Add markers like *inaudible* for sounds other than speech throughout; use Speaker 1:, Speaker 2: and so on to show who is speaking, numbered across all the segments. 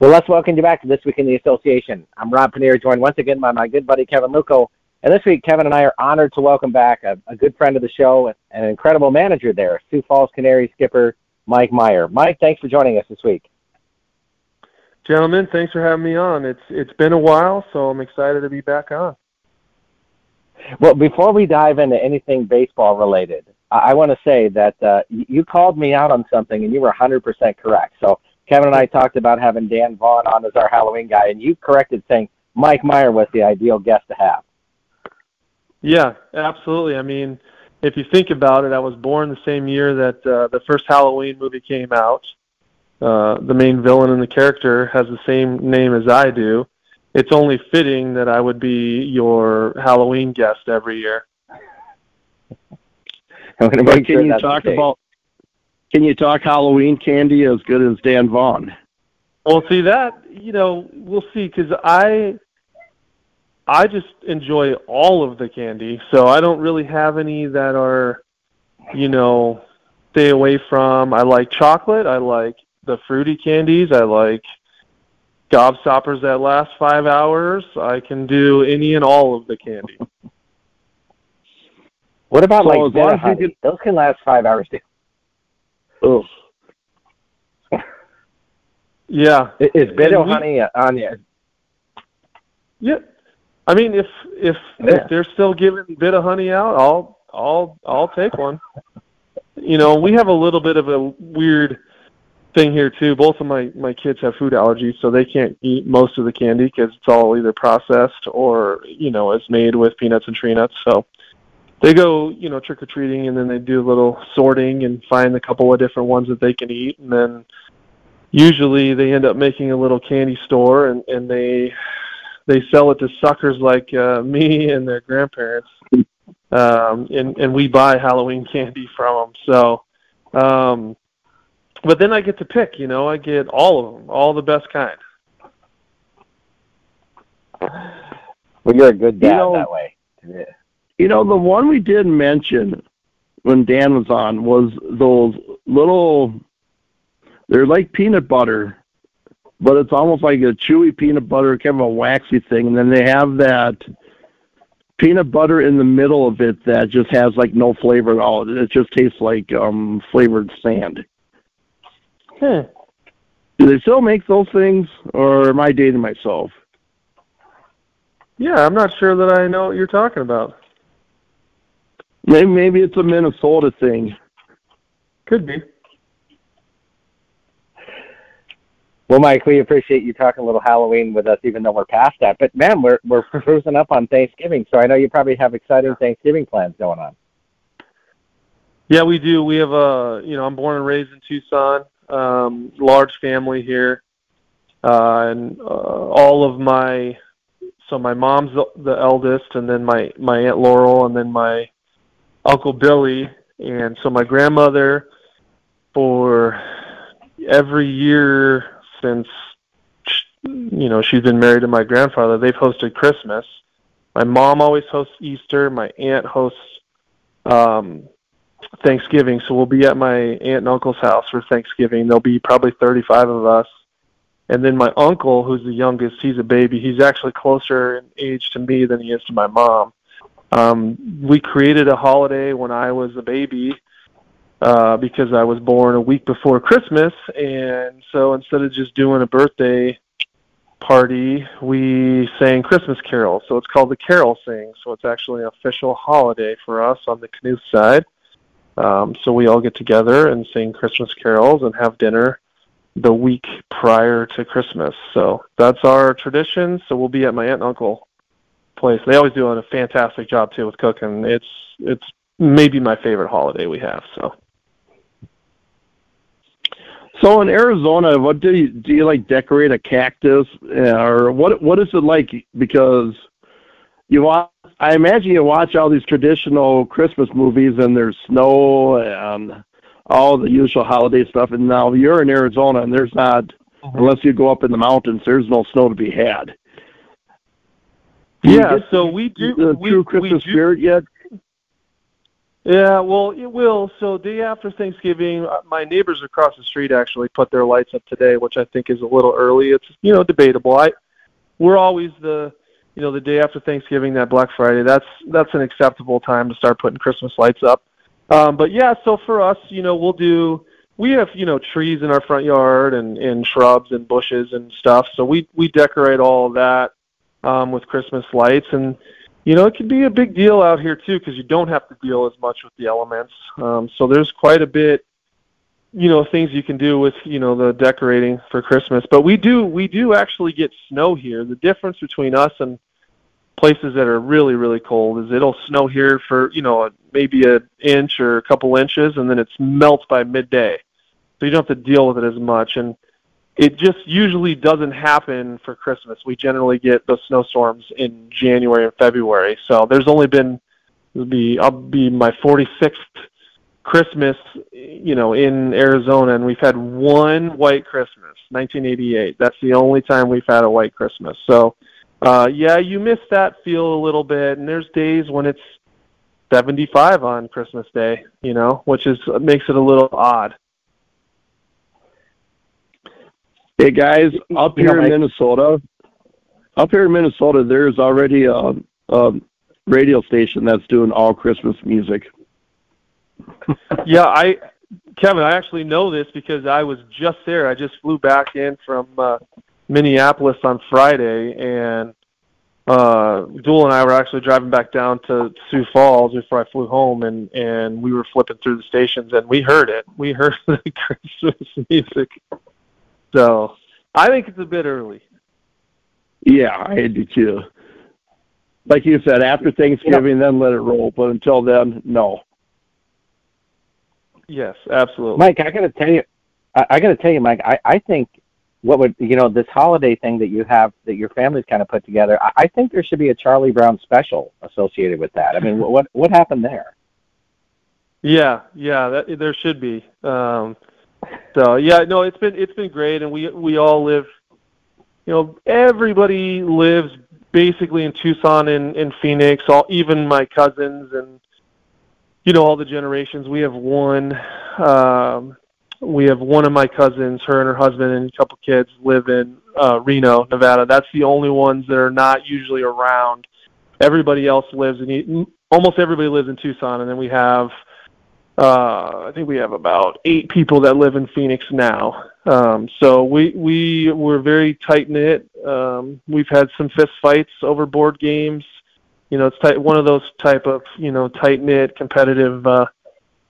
Speaker 1: Well, let's welcome you back to This Week in the Association. I'm Rob Pannier, joined once again by my good buddy Kevin Luckow. And this week, Kevin and I are honored to welcome back a, a good friend of the show and an incredible manager there, Sioux Falls Canary skipper Mike Meyer. Mike, thanks for joining us this week.
Speaker 2: Gentlemen, thanks for having me on. It's it's been a while, so I'm excited to be back on.
Speaker 1: Well, before we dive into anything baseball related, I, I want to say that uh, you called me out on something, and you were 100% correct. So Kevin and I talked about having Dan Vaughn on as our Halloween guy, and you corrected saying Mike Meyer was the ideal guest to have.
Speaker 2: Yeah, absolutely. I mean, if you think about it, I was born the same year that uh, the first Halloween movie came out. Uh, the main villain and the character has the same name as I do. It's only fitting that I would be your Halloween guest every year. *laughs*
Speaker 3: I'm going to make sure can you talk about can you talk Halloween candy as good as Dan Vaughn?
Speaker 2: Well, see that you know we'll see because I I just enjoy all of the candy, so I don't really have any that are you know stay away from. I like chocolate. I like the fruity candies. I like gobstoppers that last five hours. I can do any and all of the candy.
Speaker 1: What about so like honey? Those can last five hours too.
Speaker 3: Ugh.
Speaker 2: Yeah.
Speaker 1: Is Bit-O Honey uh, on you?
Speaker 2: Yeah. I mean, if if yeah. if they're still giving Bit-O Honey out, I'll I'll I'll take one. you know, we have a little bit of a weird thing here too. Both of my my kids have food allergies, so they can't eat most of the candy because it's all either processed or you know it's made with peanuts and tree nuts. So they go, you know, trick or treating, and then they do a little sorting and find a couple of different ones that they can eat, and then usually they end up making a little candy store, and and they they sell it to suckers like uh, *laughs* me and their grandparents, um, and and we buy Halloween candy from them. So, um, but then I get to pick. You know, I get all of them, all the best kind.
Speaker 1: Well, you're a good dad you know, that way. Yeah.
Speaker 3: You know, the one we did mention when Dan was on was those little. They're like peanut butter, but it's almost like a chewy peanut butter, kind of a waxy thing, and then they have that peanut butter in the middle of it that just has like no flavor at all. It just tastes like um flavored sand.
Speaker 2: Hmm.
Speaker 3: Do they still make those things, or am I dating myself?
Speaker 2: Yeah, I'm not sure that I know what you're talking about.
Speaker 3: Maybe maybe it's a Minnesota thing.
Speaker 2: Could be.
Speaker 1: Well, Mike, we appreciate you talking a little Halloween with us, even though we're past that. But man, we're we're cruising up on Thanksgiving, so I know you probably have exciting Thanksgiving plans going on.
Speaker 2: Yeah, we do. We have a you know I'm born and raised in Tucson, um, large family here, uh, and uh, all of my so my mom's the, the eldest, and then my my aunt Laurel, and then my Uncle Billy, and so my grandmother, for every year since you know she's been married to my grandfather, they've hosted Christmas. My mom always hosts Easter. My aunt hosts um, Thanksgiving, so we'll be at my aunt and uncle's house for Thanksgiving. There'll be probably 35 of us. And then my uncle, who's the youngest, he's a baby. He's actually closer in age to me than he is to my mom. Um, we created a holiday when I was a baby uh, because I was born a week before Christmas, and so instead of just doing a birthday party, we sang Christmas carols. So it's called the Carol Sing. So it's actually an official holiday for us on the Knuth side. Um, so we all get together and sing Christmas carols and have dinner the week prior to Christmas. So that's our tradition. So we'll be at my aunt and uncle place. They always do a fantastic job too with cooking. It's it's maybe my favorite holiday we have. So.
Speaker 3: So in Arizona, what do you do? You like decorate a cactus, or what? What is it like? Because you watch, I imagine you watch all these traditional Christmas movies, and there's snow and all the usual holiday stuff. And now you're in Arizona, and there's not, mm-hmm. unless you go up in the mountains, there's no snow to be had.
Speaker 2: Yeah, so we do
Speaker 3: the
Speaker 2: we,
Speaker 3: true Christmas
Speaker 2: do,
Speaker 3: spirit yet.
Speaker 2: Yeah, well, it will. So day after Thanksgiving, uh, my neighbors across the street actually put their lights up today, which I think is a little early. It's you know debatable. I we're always the you know the day after Thanksgiving, that Black Friday. That's that's an acceptable time to start putting Christmas lights up. Um, but yeah, so for us, you know, we'll do. We have you know trees in our front yard and and shrubs and bushes and stuff. So we we decorate all of that um, with Christmas lights and you know, it can be a big deal out here too because you don't have to deal as much with the elements. Um, so there's quite a bit, you know, things you can do with you know the decorating for Christmas. But we do we do actually get snow here. The difference between us and places that are really really cold is it'll snow here for you know maybe an inch or a couple inches and then it melts by midday, so you don't have to deal with it as much and it just usually doesn't happen for Christmas. We generally get the snowstorms in January and February. So there's only been it'll be I'll be my 46th Christmas, you know, in Arizona, and we've had one white Christmas, 1988. That's the only time we've had a white Christmas. So, uh, yeah, you miss that feel a little bit, and there's days when it's 75 on Christmas Day, you know, which is makes it a little odd.
Speaker 3: Hey guys, up here in Minnesota, up here in Minnesota, there's already a, a radio station that's doing all Christmas music. *laughs*
Speaker 2: yeah, I, Kevin, I actually know this because I was just there. I just flew back in from uh, Minneapolis on Friday, and uh, Duel and I were actually driving back down to Sioux Falls before I flew home, and and we were flipping through the stations, and we heard it. We heard *laughs* the Christmas music. So I think it's a bit early.
Speaker 3: Yeah, I do too. Like you said, after Thanksgiving, yeah. then let it roll. But until then, no.
Speaker 2: Yes, absolutely.
Speaker 1: Mike, I got to tell you, I, I got to tell you, Mike. I, I think what would you know this holiday thing that you have that your family's kind of put together. I, I think there should be a Charlie Brown special associated with that. I mean, what what happened there?
Speaker 2: Yeah, yeah, that, there should be. Um, so yeah, no, it's been it's been great, and we we all live. You know, everybody lives basically in Tucson and in Phoenix. All even my cousins and you know all the generations. We have one. Um, we have one of my cousins, her and her husband and a couple kids live in uh, Reno, Nevada. That's the only ones that are not usually around. Everybody else lives in almost everybody lives in Tucson, and then we have uh, I think we have about eight people that live in Phoenix now. Um, so we we we're very tight knit. Um, we've had some fist fights over board games. You know, it's tight, one of those type of you know tight knit competitive uh,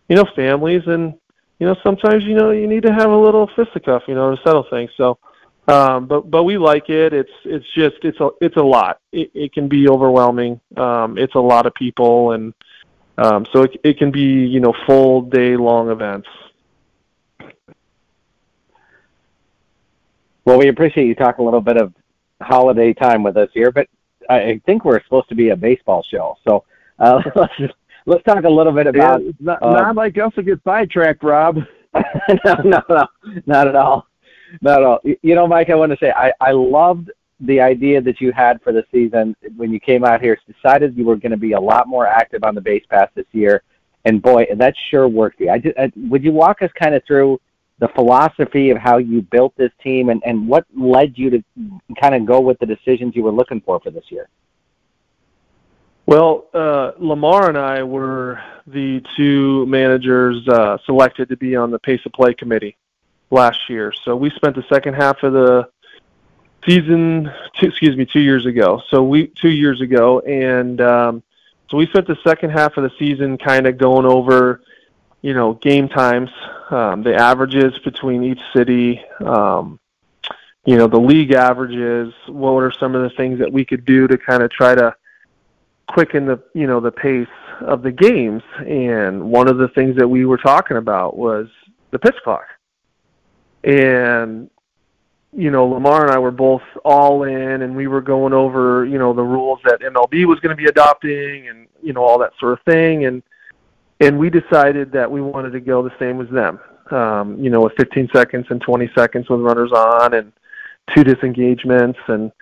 Speaker 2: you know families, and you know sometimes you know you need to have a little fisticuff you know to settle things. So. Um, but but we like it. It's it's just it's a it's a lot. It, it can be overwhelming. Um, it's a lot of people, and um, so it, it can be, you know, full day long events.
Speaker 1: Well, we appreciate you talking a little bit of holiday time with us here, but I think we're supposed to be a baseball show. So uh, *laughs* let's let's talk a little bit about
Speaker 3: yeah, not, uh, not like us to get sidetracked, Rob. *laughs*
Speaker 1: no, no, no, not at all, not at all. You know, Mike, I want to say I I loved the idea that you had for the season when you came out here, decided you were going to be a lot more active on the base paths this year, and boy, that sure worked for you. I I, would you walk us kind of through the philosophy of how you built this team and, and what led you to kind of go with the decisions you were looking for for this year?
Speaker 2: Well, uh, Lamar and I were the two managers uh, selected to be on the pace of play committee last year. So we spent the second half of the season, two, excuse me, two years ago. So we two years ago, and um, so we spent the second half of the season kind of going over, you know, game times, um, the averages between each city, um, you know, the league averages. What are some of the things that we could do to kind of try to quicken the you know the pace of the games? And one of the things that we were talking about was the pitch clock. And you know, Lamar and I were both all in, and we were going over, you know, the rules that MLB was going to be adopting, and you know, all that sort of thing, and and we decided that we wanted to go the same as them, um, you know, with 15 seconds and 20 seconds with runners on, and two disengagements, and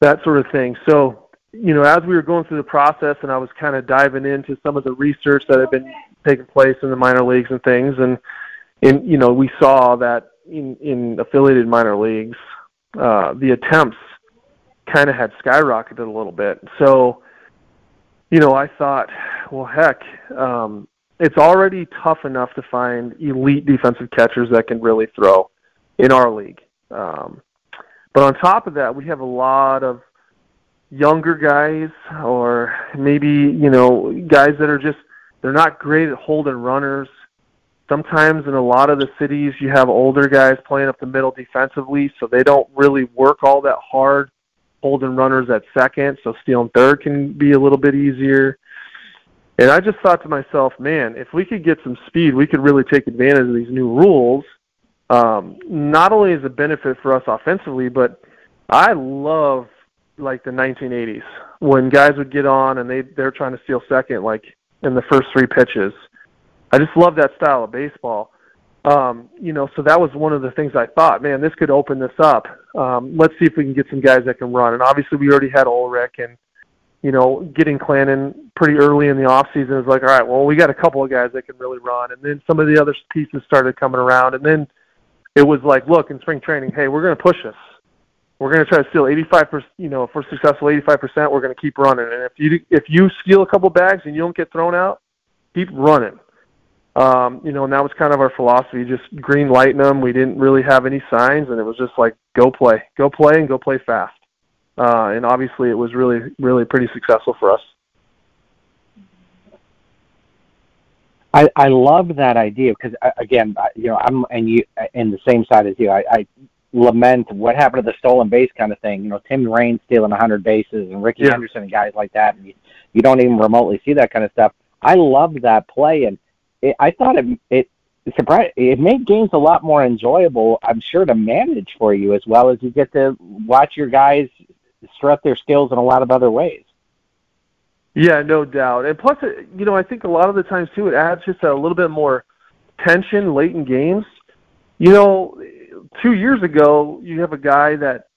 Speaker 2: that sort of thing. So you know, as we were going through the process and I was kind of diving into some of the research that had been taking place in the minor leagues and things, and, and you know, we saw that in, in affiliated minor leagues, uh, the attempts kind of had skyrocketed a little bit. So, you know, I thought, well, heck, um, it's already tough enough to find elite defensive catchers that can really throw in our league. Um, but on top of that, we have a lot of younger guys, or maybe you know guys that are just they're not great at holding runners. Sometimes in a lot of the cities, you have older guys playing up the middle defensively, so they don't really work all that hard holding runners at second. So stealing third can be a little bit easier. And I just thought to myself, man, if we could get some speed, we could really take advantage of these new rules. Um, not only is a benefit for us offensively, but I love like the 1980s when guys would get on and they they're trying to steal second like in the first three pitches. I just love that style of baseball. Um, you know, so that was one of the things I thought, man, this could open this up. Um, let's see if we can get some guys that can run. And obviously, we already had Ulrich and you know, getting Clannon pretty early in the off season is like, all right, well, we got a couple of guys that can really run, and then some of the other pieces started coming around, and then it was like, look, in spring training, hey, we're going to push this. We're going to try to steal 85 percent. You know, if we're successful 85 percent, we're going to keep running. And if you if you steal a couple bags and you don't get thrown out, keep running. Um, you know, and that was kind of our philosophy, just green lighting them. We didn't really have any signs, and it was just like, go play, go play, and go play fast uh, and obviously it was really really pretty successful for us.
Speaker 1: I, I love that idea because uh, again, you know, I'm and you in the same side as you. I, I lament what happened to the stolen base kind of thing. You know, Tim Raines stealing 100 bases and Rickey
Speaker 2: yeah.
Speaker 1: Henderson and guys like that, and you, you don't even remotely see that kind of stuff. I love that play, and it, I thought it it surprised it made games a lot more enjoyable. I'm sure to manage for you as well as you get to watch your guys strut their skills in a lot of other ways.
Speaker 2: Yeah, no doubt. And plus, uh, you know, I think a lot of the times too, it adds just a little bit more tension late in games. You know, two years ago, you have a guy that,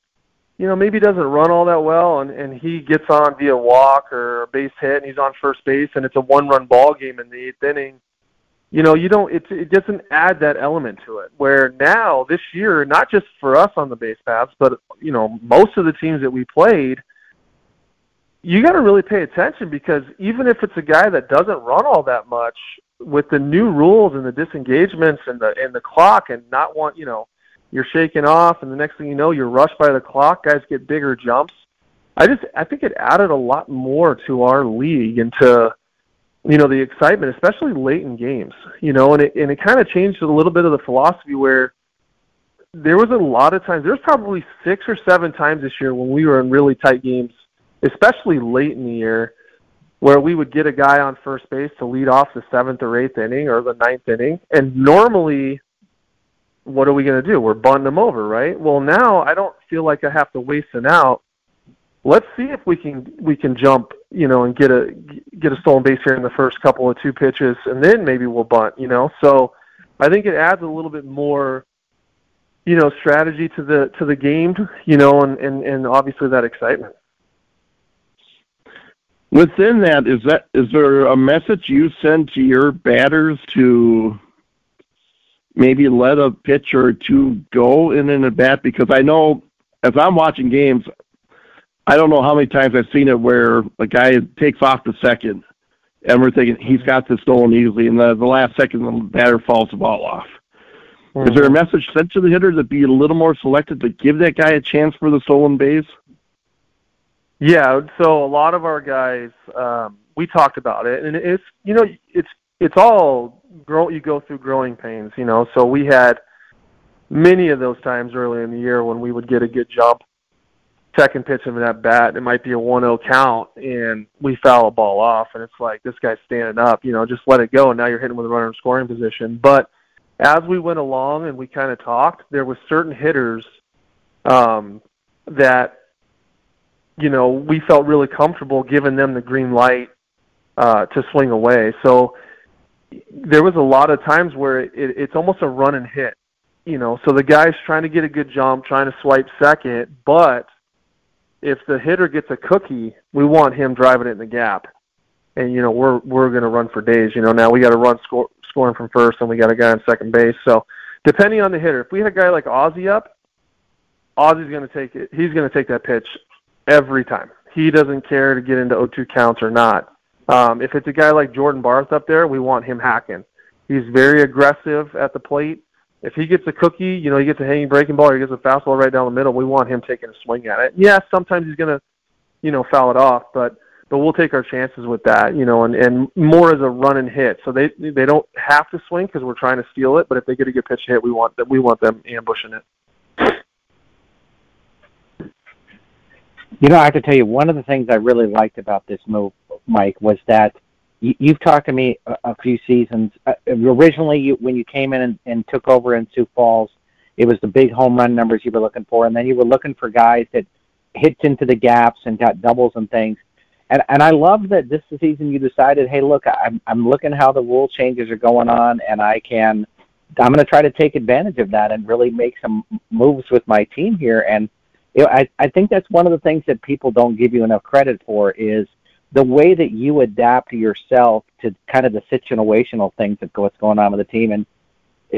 Speaker 2: you know, maybe doesn't run all that well, and and he gets on via walk or a base hit, and he's on first base, and it's a one-run ball game in the eighth inning you know, you don't. It it doesn't add that element to it. Where now this year, not just for us on the base paths, but you know, most of the teams that we played, you got to really pay attention because even if it's a guy that doesn't run all that much, with the new rules and the disengagements and the and the clock and not want you know, you're shaking off, and the next thing you know, you're rushed by the clock. Guys get bigger jumps. I just I think it added a lot more to our league and to you know the excitement, especially late in games. You know, and it and it kind of changed a little bit of the philosophy where there was a lot of times. There's probably six or seven times this year when we were in really tight games, especially late in the year, where we would get a guy on first base to lead off the seventh or eighth inning or the ninth inning, and normally. What are we going to do? We're bunting them over, right? Well, now I don't feel like I have to waste an out let's see if we can we can jump, you know, and get a get a stolen base here in the first couple of two pitches, and then maybe we'll bunt, you know. So I think it adds a little bit more, you know, strategy to the to the game, you know, and and, and obviously that excitement.
Speaker 3: Within that, is that is there a message you send to your batters to maybe let a pitch or two go in an at bat? Because I know as I'm watching games, I don't know how many times I've seen it where a guy takes off the second, and we're thinking he's got this stolen easily, and the, the last second the batter falls the ball off. Mm-hmm. Is there a message sent to the hitter to be a little more selective to give that guy a chance for the stolen base?
Speaker 2: Yeah, so a lot of our guys, um, we talked about it, and it's you know it's it's all grow. You go through growing pains, you know. So we had many of those times early in the year when we would get a good jump second pitch of an at bat, it might be a 1-0 count, and we foul a ball off, and it's like this guy's standing up, you know, just let it go, and now you're hitting with a runner in scoring position. But as we went along and we kind of talked, there was certain hitters um, that you know we felt really comfortable giving them the green light uh, to swing away. So there was a lot of times where it, it, it's almost a run and hit. You know, so the guy's trying to get a good jump, trying to swipe second, but if the hitter gets a cookie, we want him driving it in the gap. And you know, we're we're going to run for days. You know, now we got to run score, scoring from first, and we got a guy on second base. So, depending on the hitter, if we had a guy like Ozzie up, Ozzie's going to take it. He's going to take that pitch every time. He doesn't care to get into 0-2 counts or not. Um, if it's a guy like Jordan Barth up there, we want him hacking. He's very aggressive at the plate. If he gets a cookie, you know, he gets a hanging breaking ball or he gets a fastball right down the middle, we want him taking a swing at it. Yes, sometimes he's going to, you know, foul it off, but but we'll take our chances with that, you know, and and more as a run and hit. So they they don't have to swing because we're trying to steal it, but if they get a good pitch hit, we want that we want them ambushing it.
Speaker 1: You know, I have to tell you, one of the things I really liked about this move, Mike, was that you've talked to me a, a few seasons. Uh, originally, you, when you came in and, and took over in Sioux Falls, it was the big home run numbers you were looking for, and then you were looking for guys that hits into the gaps and got doubles and things. And and I love that this season you decided, hey, look, I'm I'm looking how the rule changes are going on, and I can, I'm going to try to take advantage of that and really make some moves with my team here. And you know, I I think that's one of the things that people don't give you enough credit for is the way that you adapt yourself to kind of the situational things that what's going on with the team. And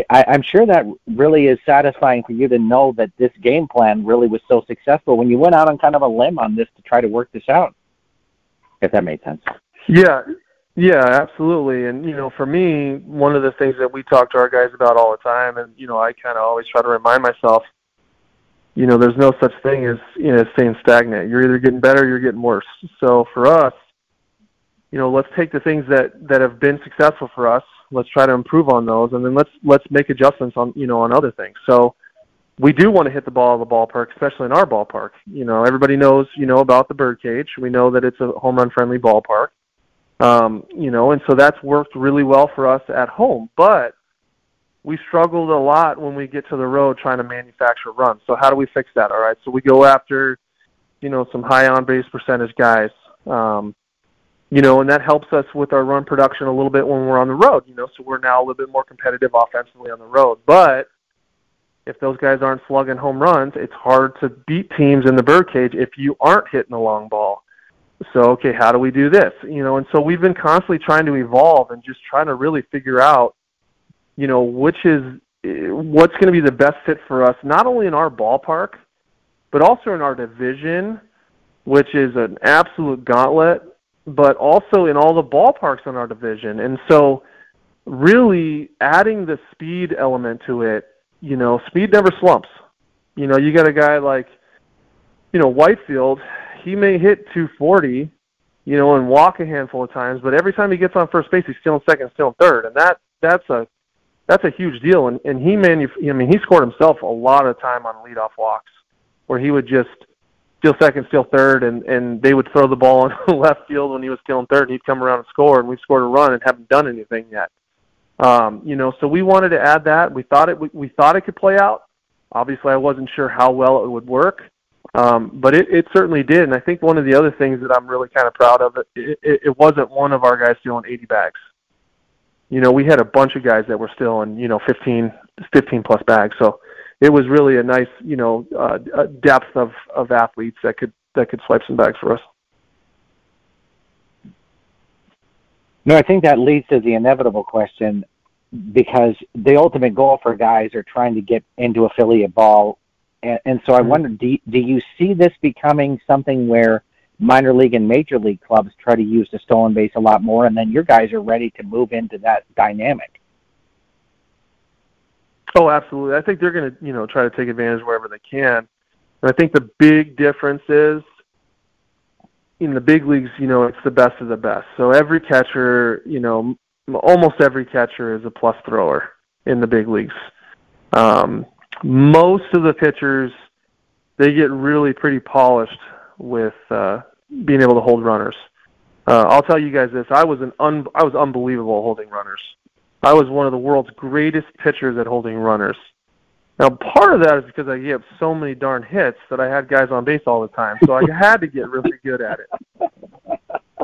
Speaker 1: I, I'm sure that really is satisfying for you to know that this game plan really was so successful when you went out on kind of a limb on this to try to work this out. If that made sense.
Speaker 2: Yeah, yeah, absolutely. And you know, for me, one of the things that we talk to our guys about all the time, and you know, I kind of always try to remind myself, you know, there's no such thing as you know staying stagnant. You're either getting better, or you're getting worse. So for us, you know, let's take the things that that have been successful for us. Let's try to improve on those, and then let's let's make adjustments on you know on other things. So we do want to hit the ball in the ballpark, especially in our ballpark. You know, everybody knows you know about the birdcage. We know that it's a home run friendly ballpark. Um, you know, and so that's worked really well for us at home. But we struggled a lot when we get to the road trying to manufacture runs. So how do we fix that? All right, so we go after, you know, some high on base percentage guys. Um, you know, and that helps us with our run production a little bit when we're on the road, you know, so we're now a little bit more competitive offensively on the road. But if those guys aren't slugging home runs, it's hard to beat teams in the birdcage if you aren't hitting the long ball. So, okay, how do we do this? You know, and so we've been constantly trying to evolve and just trying to really figure out, you know, which is what's going to be the best fit for us, not only in our ballpark, but also in our division, which is an absolute gauntlet but also in all the ballparks in our division. And so, really adding the speed element to it, you know, speed never slumps. You know, you got a guy like, you know, Whitefield, he may hit 240, you know, and walk a handful of times, but every time he gets on first base, he's still in second, still in third, and that that's a that's a huge deal. And and he manuf- I mean, he scored himself a lot of time on leadoff walks, where he would just steal second, steal third, and and they would throw the ball in *laughs* left field when he was stealing third, and he'd come around and score, and we scored a run and haven't done anything yet. Um, you know, so we wanted to add that. We thought it we, we thought it could play out. Obviously, I wasn't sure how well it would work, um, but it, it certainly did. And I think one of the other things that I'm really kind of proud of it, it, it wasn't one of our guys stealing 80 bags. You know, we had a bunch of guys that were stealing, you know, 15, 15 plus bags. So it was really a nice, you know, uh, depth of of athletes that could that could swipe some bags for us.
Speaker 1: No, I think that leads to the inevitable question because the ultimate goal for guys are trying to get into affiliate ball. And, and so I mm-hmm. wonder, do, do you see this becoming something where minor league and major league clubs try to use the stolen base a lot more, and then your guys are ready to move into that dynamic?
Speaker 2: Oh, absolutely. I think they're going to, you know, try to take advantage wherever they can. And I think the big difference is in the big leagues, you know, it's the best of the best. So every catcher, you know, almost every catcher is a plus thrower in the big leagues. Um, most of the pitchers, they get really pretty polished with uh, being able to hold runners. Uh, I'll tell you guys this: I was an un- I was unbelievable holding runners. I was one of the world's greatest pitchers at holding runners. Now, part of that is because I gave so many darn hits that I had guys on base all the time, so I had to get really good at it.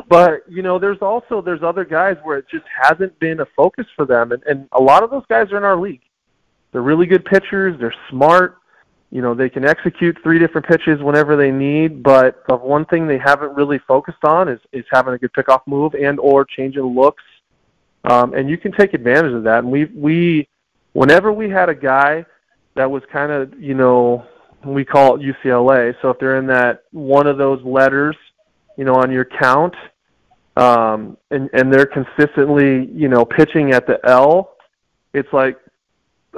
Speaker 2: But you know, there's also there's other guys where it just hasn't been a focus for them, and, and a lot of those guys are in our league. They're really good pitchers. They're smart. you know, they can execute three different pitches whenever they need, but the one thing they haven't really focused on is is having a good pickoff move and or changing looks. Um, and you can take advantage of that. And we we whenever we had a guy that was kind of you know we call it UCLA. So if they're in that one of those letters, you know, on your count, um, and and they're consistently you know pitching at the L, it's like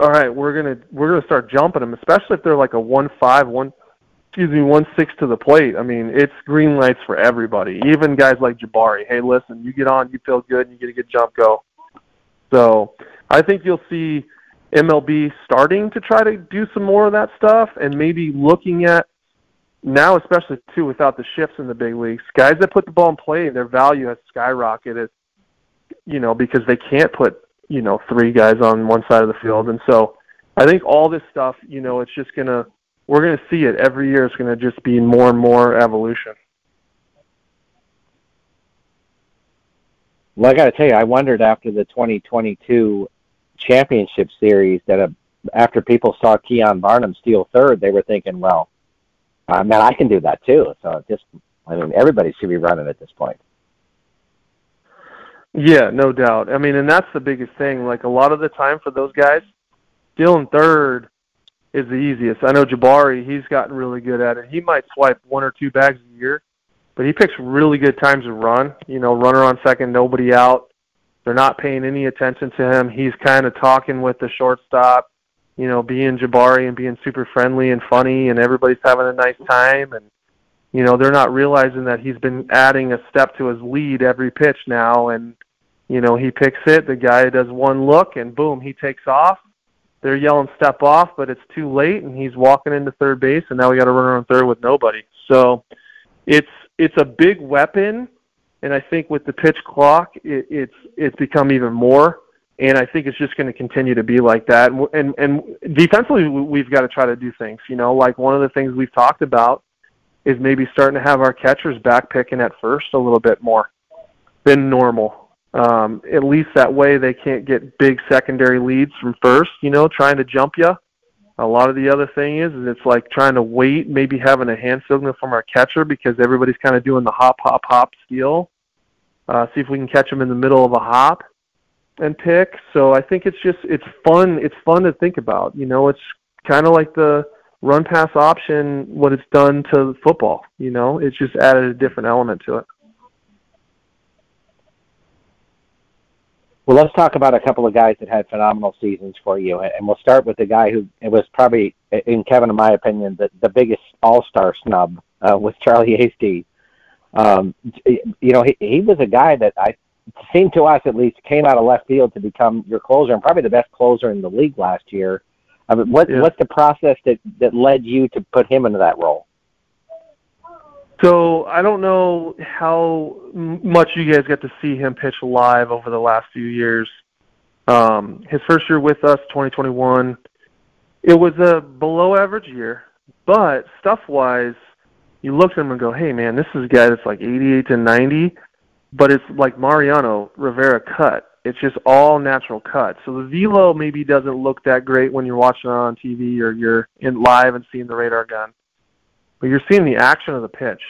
Speaker 2: all right, we're gonna we're gonna start jumping them, especially if they're like a one five one, excuse me, one six to the plate. I mean, it's green lights for everybody, even guys like Jabari. Hey, listen, you get on, you feel good, and you get a good jump, go. So I think you'll see MLB starting to try to do some more of that stuff, and maybe looking at now, especially too, without the shifts in the big leagues, guys that put the ball in play, their value has skyrocketed. You know, because they can't put you know three guys on one side of the field, and so I think all this stuff, you know, it's just gonna we're gonna see it every year. It's gonna just be more and more evolution.
Speaker 1: Well, I got to tell you, I wondered after the 2022 championship series that uh, after people saw Keon Barnum steal third, they were thinking, well, uh, man, I can do that too. So just, I mean, everybody should be running at this point.
Speaker 2: Yeah, no doubt. I mean, and that's the biggest thing. Like a lot of the time for those guys, stealing third is the easiest. I know Jabari, he's gotten really good at it. He might swipe one or two bags a year, but he picks really good times to run. You know, runner on second, nobody out. They're not paying any attention to him. He's kind of talking with the shortstop, you know, being Jabari and being super friendly and funny, and everybody's having a nice time. And you know, they're not realizing that he's been adding a step to his lead every pitch now, and you know, he picks it. The guy does one look, and boom, he takes off. They're yelling step off, but it's too late, and he's walking into third base, and now we got to run on third with nobody. So, it's it's a big weapon and I think with the pitch clock, it, it's it's become even more. And I think it's just going to continue to be like that. And and, and defensively, we've got to try to do things. You know, like one of the things we've talked about is maybe starting to have our catchers back picking at first a little bit more than normal. Um, at least that way they can't get big secondary leads from first. You know, trying to jump you a lot of the other thing is, is it's like trying to wait, maybe having a hand signal from our catcher because everybody's kind of doing the hop, hop, hop steal. Uh, see if we can catch them in the middle of a hop and pick. So I think it's just it's fun. It's fun to think about. You know, it's kind of like the run pass option. What it's done to football. You know, it's just added a different element to it.
Speaker 1: Well, let's talk about a couple of guys that had phenomenal seasons for you, and we'll start with the guy who it was probably, in Kevin, in my opinion, the the biggest All Star snub uh, with Charlie Hasty. Um, you know, he he was a guy that I seemed to us at least came out of left field to become your closer and probably the best closer in the league last year. I mean, what yeah. what's the process that that led you to put him into that role?
Speaker 2: So I don't know how much you guys got to see him pitch live over the last few years. Um, his first year with us, 2021, it was a below average year, but stuff wise, you look at him and go, "Hey, man, this is a guy that's like 88 to 90," but it's like Mariano Rivera cut. It's just all natural cut. So the velo maybe doesn't look that great when you're watching it on TV or you're in live and seeing the radar gun but you're seeing the action of the pitch.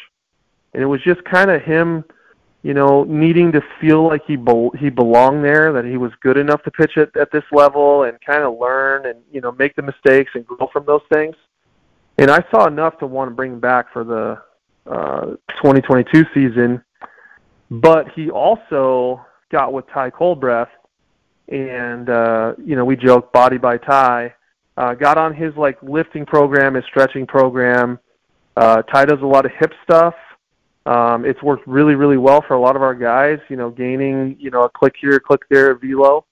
Speaker 2: And it was just kind of him, you know, needing to feel like he be- he belonged there, that he was good enough to pitch at at this level and kind of learn and you know make the mistakes and grow from those things. And I saw enough to want to bring him back for the uh, 2022 season. But he also got with Ty Culbreth, and uh, you know we joke body by Ty. Uh, got on his like lifting program, his stretching program, uh, Ty does a lot of hip stuff. Um, it's worked really, really well for a lot of our guys. You know, gaining you know a click here, a click there, a velo.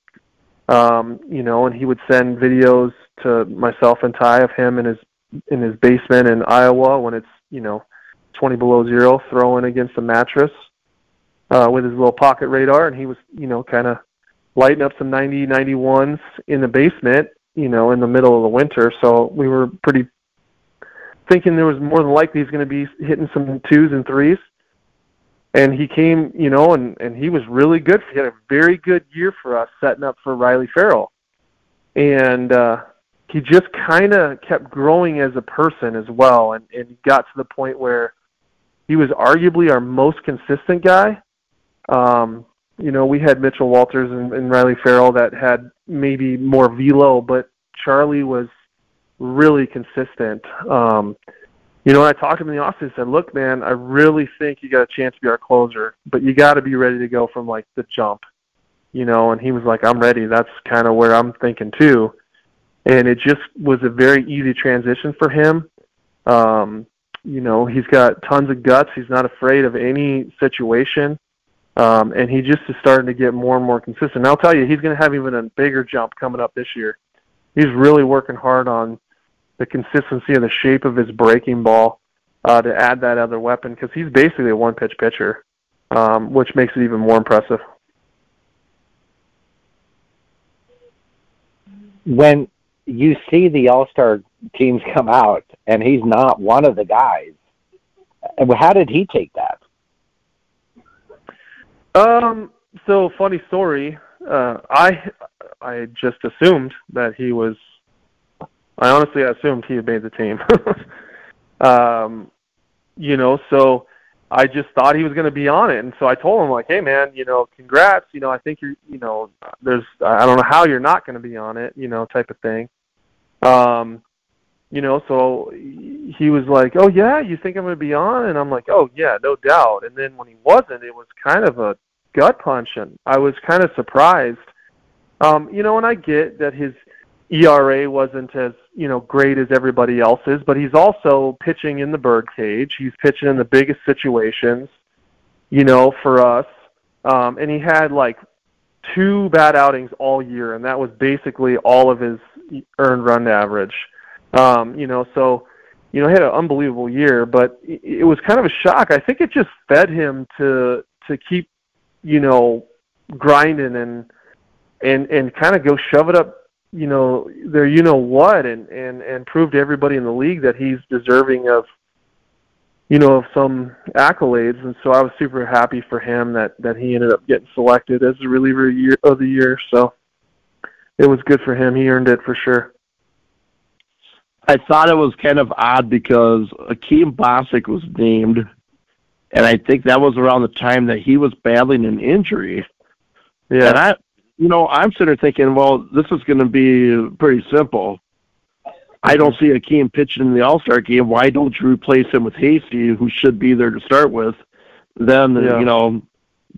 Speaker 2: Um, you know, and he would send videos to myself and Ty of him in his in his basement in Iowa when it's you know 20 below zero, throwing against a mattress uh, with his little pocket radar, and he was you know kind of lighting up some 90 91s in the basement, you know, in the middle of the winter. So we were pretty thinking there was more than likely he's going to be hitting some twos and threes. And he came, you know, and and he was really good. He had a very good year for us, setting up for Riley Farrell. And uh, he just kind of kept growing as a person as well, and and got to the point where he was arguably our most consistent guy. Um, you know, we had Mitchell Walters and, and Riley Farrell that had maybe more velo, but Charlie was really consistent. Um, you know, I talked to him in the office and said, "Look, man, I really think you got a chance to be our closer, but you got to be ready to go from like the jump." You know, and he was like, "I'm ready." That's kind of where I'm thinking too. And it just was a very easy transition for him. Um, you know, he's got tons of guts. He's not afraid of any situation. Um, and he just is starting to get more and more consistent. And I'll tell you, he's going to have even a bigger jump coming up this year. He's really working hard on the consistency of the shape of his breaking ball uh, to add that other weapon because he's basically a one-pitch pitcher, um, which makes it even more impressive.
Speaker 1: When you see the All-Star teams come out and he's not one of the guys, how did he take that?
Speaker 2: Um. So funny story. Uh, I I just assumed that he was. I honestly assumed he had made the team. *laughs* um, you know, so I just thought he was going to be on it, and so I told him like, "Hey, man, you know, congrats. You know, I think you're, you know, there's, I don't know how you're not going to be on it, you know, type of thing." Um, you know, so he was like, "Oh yeah, you think I'm going to be on?" And I'm like, "Oh yeah, no doubt." And then when he wasn't, it was kind of a gut punch, and I was kind of surprised. Um, you know, and I get that his ERA wasn't as you know great as everybody else is, but he's also pitching in the bird cage. He's pitching in the biggest situations, you know, for us. Um, and he had like two bad outings all year, and that was basically all of his earned run average. Um, you know, so you know, he had an unbelievable year, but it was kind of a shock. I think it just fed him to to keep, you know, grinding and and and kind of go shove it up, you know, there you know what, and and and prove to everybody in the league that he's deserving of, you know, of some accolades. And so I was super happy for him that that he ended up getting selected as the reliever year of the year. So it was good for him. He earned it for sure.
Speaker 3: I thought it was kind of odd because Akeem Bostick was named, and I think that was around the time that he was battling an injury. Yeah. And I, you know, I'm sitting there thinking, well, this is going to be pretty simple. I don't see Akeem pitching in the All Star game. Why don't you replace him with Hasty, who should be there to start with? Then yeah. you know,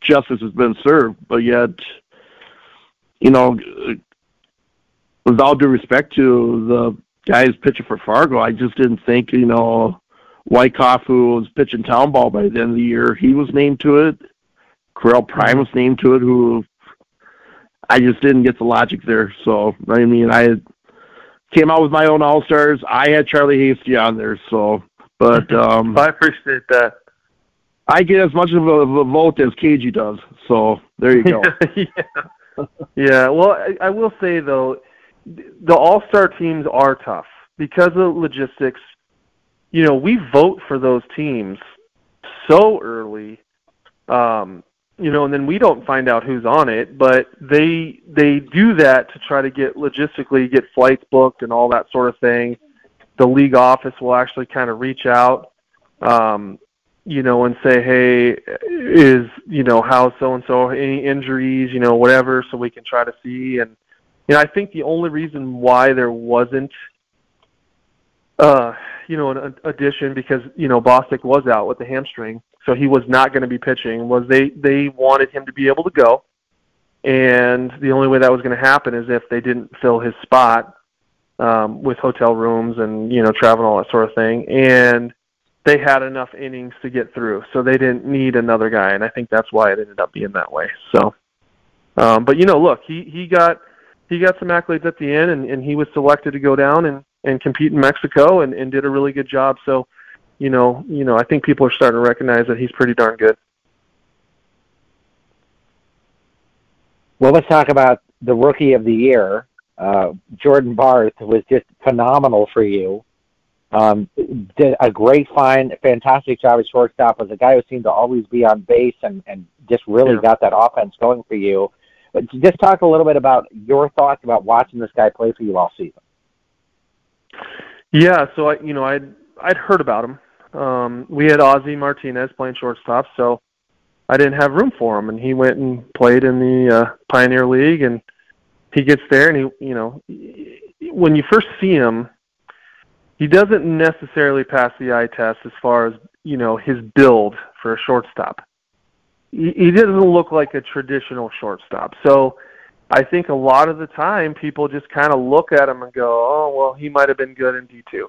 Speaker 3: justice has been served. But yet, you know, with all due respect to the guys pitching for Fargo, I just didn't think, you know, Wyckoff, who was pitching town ball by the end of the year, he was named to it. Correlle Prime mm-hmm. was named to it, who I just didn't get the logic there. So, I mean, I came out with my own All Stars. I had Charlie Hasty on there, so, but. *laughs* um
Speaker 2: I appreciate that.
Speaker 3: I get as much of a, of a vote as KG does, so there you go. *laughs*
Speaker 2: yeah. yeah, well, I, I will say, though, the all star teams are tough because of logistics. You know, we vote for those teams so early, um, you know, and then we don't find out who's on it. But they they do that to try to get logistically get flights booked and all that sort of thing. The league office will actually kind of reach out, um, you know, and say, hey, is you know how so and so any injuries, you know, whatever, so we can try to see and you know, I think the only reason why there wasn't, uh, you know, an addition because you know Bostick was out with the hamstring, so he was not going to be pitching. Was they they wanted him to be able to go, and the only way that was going to happen is if they didn't fill his spot um, with hotel rooms and you know travel and all that sort of thing, and they had enough innings to get through, so they didn't need another guy, and I think that's why it ended up being that way. So, um, but you know, look, he he got he got some accolades at the end, and, and he was selected to go down and, and compete in Mexico, and, and did a really good job. So, you know, you know, I think people are starting to recognize that he's pretty darn good.
Speaker 1: Well, let's talk about the rookie of the year. Uh, Jordan Barth was just phenomenal for you. Um, did a great find, fantastic job at shortstop. Was a guy who seemed to always be on base and, and just really yeah. got that offense going for you. But just talk a little bit about your thoughts about watching this guy play for you all season.
Speaker 2: Yeah, so I, you know, I'd I'd heard about him. Um, we had Ozzie Martinez playing shortstop, so I didn't have room for him, and he went and played in the uh, Pioneer League, and he gets there, and he, you know, when you first see him, he doesn't necessarily pass the eye test as far as you know his build for a shortstop. He, he doesn't look like a traditional shortstop, so I think a lot of the time people just kind of look at him and go, "Oh, well, he might have been good in D2."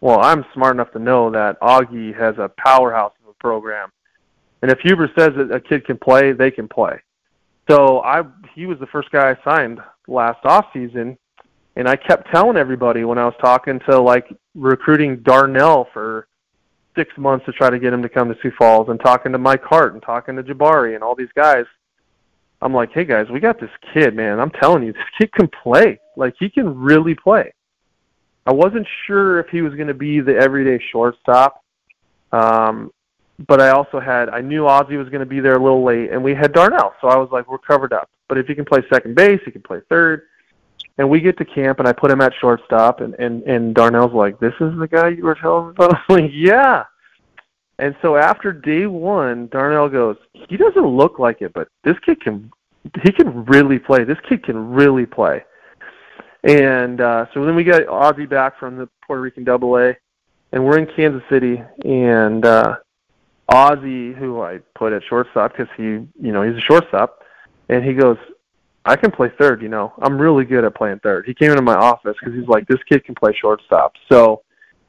Speaker 2: Well, I'm smart enough to know that Augie has a powerhouse of a program, and if Huber says that a kid can play, they can play. So I, he was the first guy I signed last off season, and I kept telling everybody when I was talking to like recruiting Darnell for six months to try to get him to come to Sioux Falls, and talking to Mike Hart and talking to Jabari and all these guys I'm like, hey guys, we got this kid, man. I'm telling you, *laughs* this kid can play. Like he can really play. I wasn't sure if he was going to be the everyday shortstop, um, but I also had I knew Ozzie was going to be there a little late, and we had Darnell, so I was like, we're covered up. But if he can play second base, he can play third. And we get to camp, and I put him at shortstop, and and and Darnell's like, "This is the guy you were telling me about." *laughs* I'm like, "Yeah." And so after day one, Darnell goes, he doesn't look like it, but this kid can, he can really play. This kid can really play. And uh, so then we got Ozzie back from the Puerto Rican Double A, and we're in Kansas City, and uh, Ozzie, who I put at shortstop because he, you know, he's a shortstop, and he goes, I can play third. You know, I'm really good at playing third. He came into my office because he's like, this kid can play shortstop. So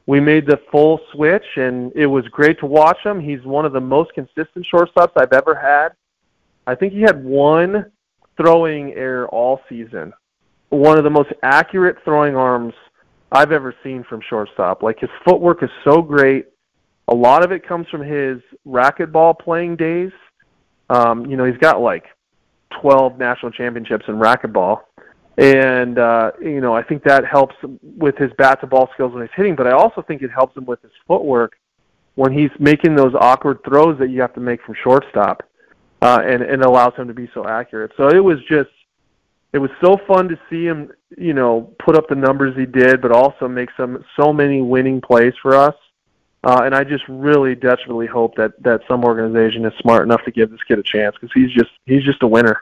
Speaker 2: we made the full switch, and it was great to watch him. He's one of the most consistent shortstops I've ever had. I think he had one throwing error all season. One of the most accurate throwing arms I've ever seen from shortstop. Like his footwork is so great. A lot of it comes from his racquetball playing days. Um, you know, he's got like 12 national championships in racquetball and uh, you know I think that helps with his bat to ball skills when he's hitting. But I also think it helps him with his footwork when he's making those awkward throws that you have to make from shortstop, uh, and and allows him to be so accurate. So it was just it was so fun to see him you know put up the numbers he did, but also make some so many winning plays for us. Uh, and I just really desperately hope that that some organization is smart enough to give this kid a chance because he's just he's just a winner.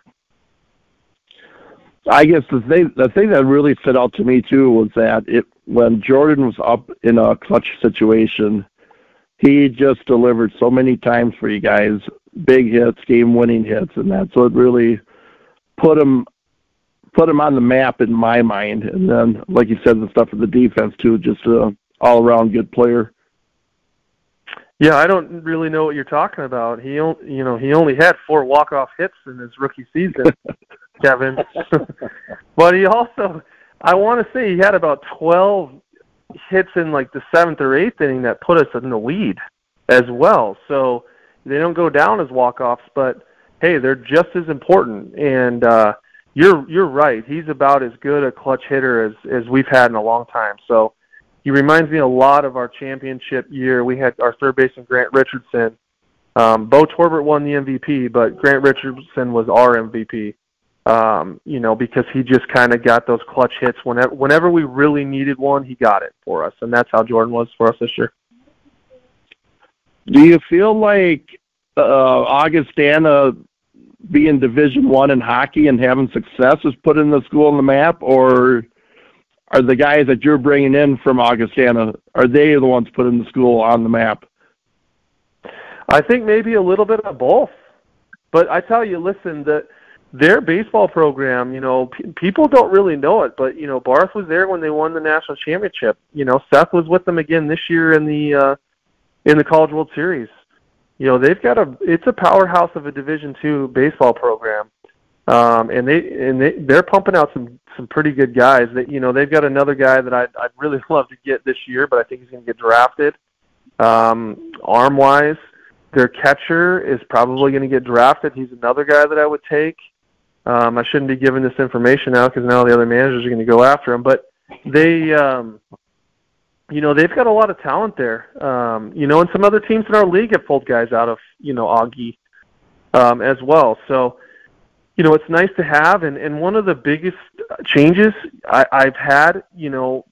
Speaker 3: I guess the thing the thing that really stood out to me too was that it when Jordan was up in a clutch situation, he just delivered so many times for you guys, big hits, game winning hits, and that's what really put him put him on the map in my mind. And then, like you said, the stuff for the defense too, just a all around good player.
Speaker 2: Yeah, I don't really know what you're talking about. He, you know, he only had four walk off hits in his rookie season. *laughs* Kevin. *laughs* but he also, I want to say, he had about 12 hits in like the seventh or eighth inning that put us in the lead as well. So they don't go down as walk-offs, but hey, they're just as important. And uh, you're you're right. He's about as good a clutch hitter as as we've had in a long time. So he reminds me a lot of our championship year. We had our third baseman Grant Richardson. Um, Bo Torbert won the MVP, but Grant Richardson was our MVP um, you know, because he just kind of got those clutch hits whenever whenever we really needed one, he got it for us, and that's how Jordan was for us this year.
Speaker 3: Do you feel like uh, Augustana being Division One in hockey and having success is putting the school on the map, or are the guys that you're bringing in from Augustana are they the ones putting the school on the map?
Speaker 2: I think maybe a little bit of both. But I tell you, listen, that their baseball program, you know, p- people don't really know it, but you know, Barth was there when they won the national championship. You know, Seth was with them again this year in the uh in the College World Series. You know, they've got a it's a powerhouse of a Division 2 baseball program. Um and they and they they're pumping out some some pretty good guys. That you know, they've got another guy that I'd I'd really *laughs* love to get this year, but I think he's going to get drafted. Um arm wise, their catcher is probably going to get drafted. He's another guy that I would take. Um, I shouldn't be giving this information out because now the other managers are going to go after him. But they, um, you know, they've got a lot of talent there. Um, you know, and some other teams in our league have pulled guys out of you know Augie um, as well. So, you know, it's nice to have. And and one of the biggest changes I, I've had, you know,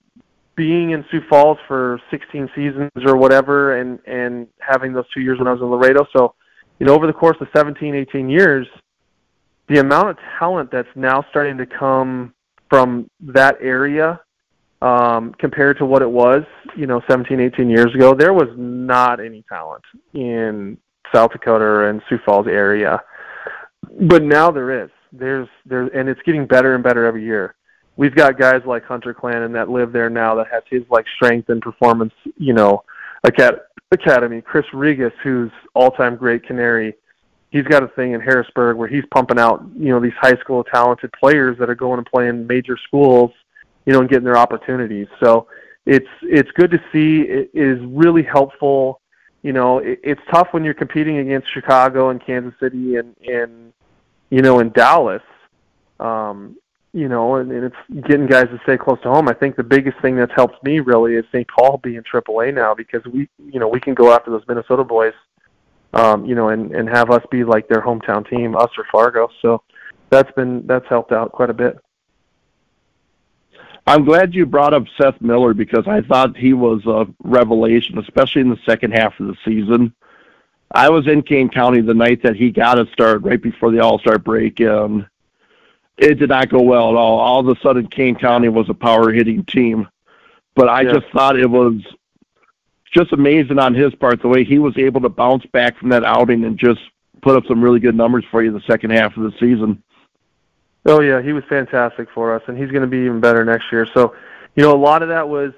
Speaker 2: being in Sioux Falls for 16 seasons or whatever, and and having those two years when I was in Laredo. So, you know, over the course of 17, 18 years, the amount of talent that's now starting to come from that area um, compared to what it was, you know, 17, 18 years ago, there was not any talent in South Dakota and Sioux Falls area. But now there is. There's there and it's getting better and better every year. We've got guys like Hunter Clannon that live there now that has his like strength and performance, you know, academy. Chris Regas, who's all-time great Canary, he's got a thing in Harrisburg where he's pumping out, you know, these high school talented players that are going and playing major schools, you know, and getting their opportunities. So it's it's good to see. It is really helpful. You know, it, it's tough when you're competing against Chicago and Kansas City and and you know in Dallas. Um, you know, and, and it's getting guys to stay close to home. I think the biggest thing that's helped me really is St. Paul being AAA now because we, you know, we can go after those Minnesota boys um, you know, and and have us be like their hometown team, us or Fargo. So that's been that's helped out quite a bit.
Speaker 3: I'm glad you brought up Seth Miller because I thought he was a revelation, especially in the second half of the season. I was in Kane County the night that he got a start right before the All Star break, and it did not go well at all. All of a sudden, Kane County was a power hitting team, but I yeah. just thought it was just amazing on his part the way he was able to bounce back from that outing and just put up some really good numbers for you the second half of the season.
Speaker 2: Oh yeah, he was fantastic for us, and he's going to be even better next year. So, you know, a lot of that was,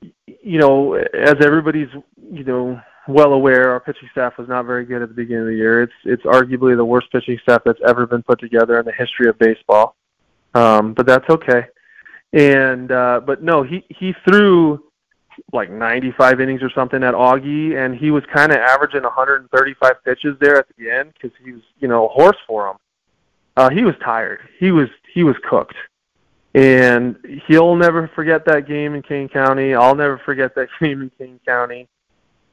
Speaker 2: you know, as everybody's, you know, well aware, our pitching staff was not very good at the beginning of the year. It's it's arguably the worst pitching staff that's ever been put together in the history of baseball. Um, but that's okay. And uh, but no, he he threw like 95 innings or something at Augie, and he was kind of averaging 135 pitches there at the end because he was, you know, a horse for him. Uh, he was tired. He was he was cooked, and he'll never forget that game in Kane County. I'll never forget that *laughs* game in Kane County.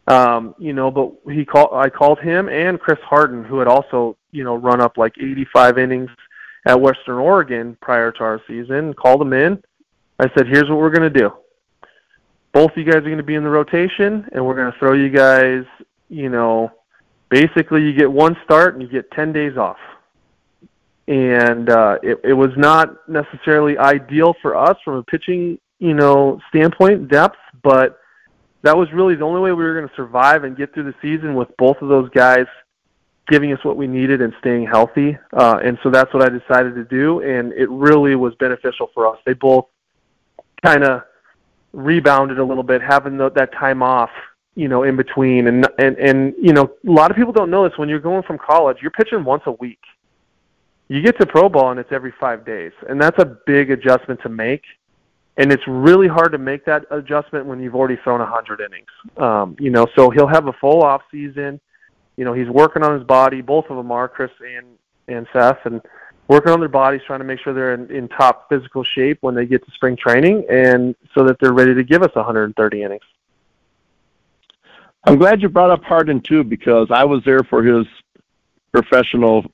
Speaker 2: Um, you know, but he called. I called him and Chris Harden, who had also, you know, run up like 85 innings at Western Oregon prior to our season. Called him in. I said, "Here's what we're going to do both of you guys are going to be in the rotation, and we're going to throw you guys, you know, basically you get one start and you get 10 days off. And uh, it, it was not necessarily ideal for us from a pitching, you know, standpoint, depth, but that was really the only way we were going to survive and get through the season with both of those guys giving us what we needed and staying healthy. Uh, and so that's what I decided to do, and it really was beneficial for us. They both kind of – rebounded a little bit, having the, that time off, you know, in between. And and and you know, a lot of people don't know this. When you're going from college, you're pitching once a week. You get to pro ball and it's every five days, and that's a big adjustment to make. And it's really hard to make that adjustment when you've already thrown a hundred innings. Um, you know, so he'll have a full off season. You know, he's working on his body. Both of them are Chris and and Seth, and working on their bodies, trying to make sure they're in, in top physical shape when they get to spring training, and so that they're ready to give us 130 innings.
Speaker 3: I'm glad you brought up Harden too, because I was there for his professional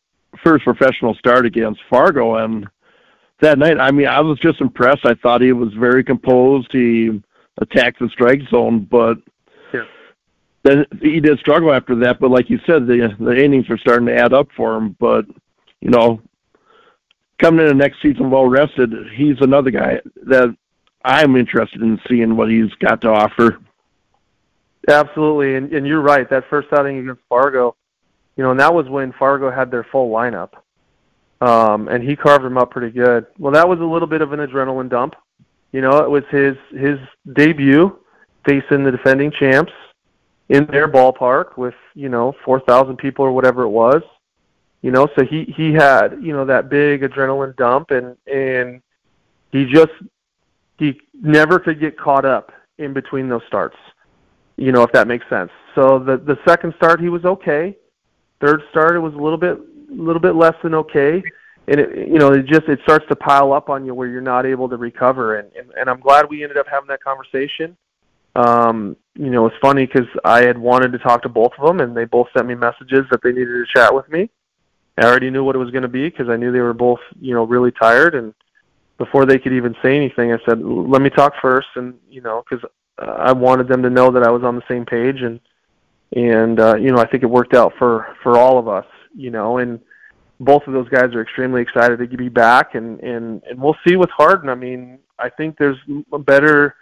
Speaker 3: first professional start against Fargo, and that night, I mean, I was just impressed. I thought he was very composed. He attacked the strike zone, but yeah. then he did struggle after that. But like you said, the the innings are starting to add up for him. But you know, coming into next season well rested, he's another guy that I'm interested in seeing what he's got to offer.
Speaker 2: Absolutely, and, and you're right. That first outing against Fargo, you know, and that was when Fargo had their full lineup, um, and he carved them up pretty good. Well, that was a little bit of an adrenaline dump. You know, it was his his debut facing the defending champs in their ballpark with you know four thousand people or whatever it was you know so he he had you know that big adrenaline dump and and he just he never could get caught up in between those starts you know if that makes sense. So the the second start he was okay. Third start it was a little bit a little bit less than okay. And it you know it just it starts to pile up on you where you're not able to recover. And and, and I'm glad we ended up having that conversation. Um you know it's funny because I had wanted to talk to both of them and they both sent me messages that they needed to chat with me I already knew what it was going to be because I knew they were both, you know, really tired and before they could even say anything, I said, "Let me talk first, and you know, because uh, I wanted them to know that I was on the same page, and and uh, you know, I think it worked out for for all of us, you know, and both of those guys are extremely excited to be back, and and and we'll see with Harden. I mean, I think there's a better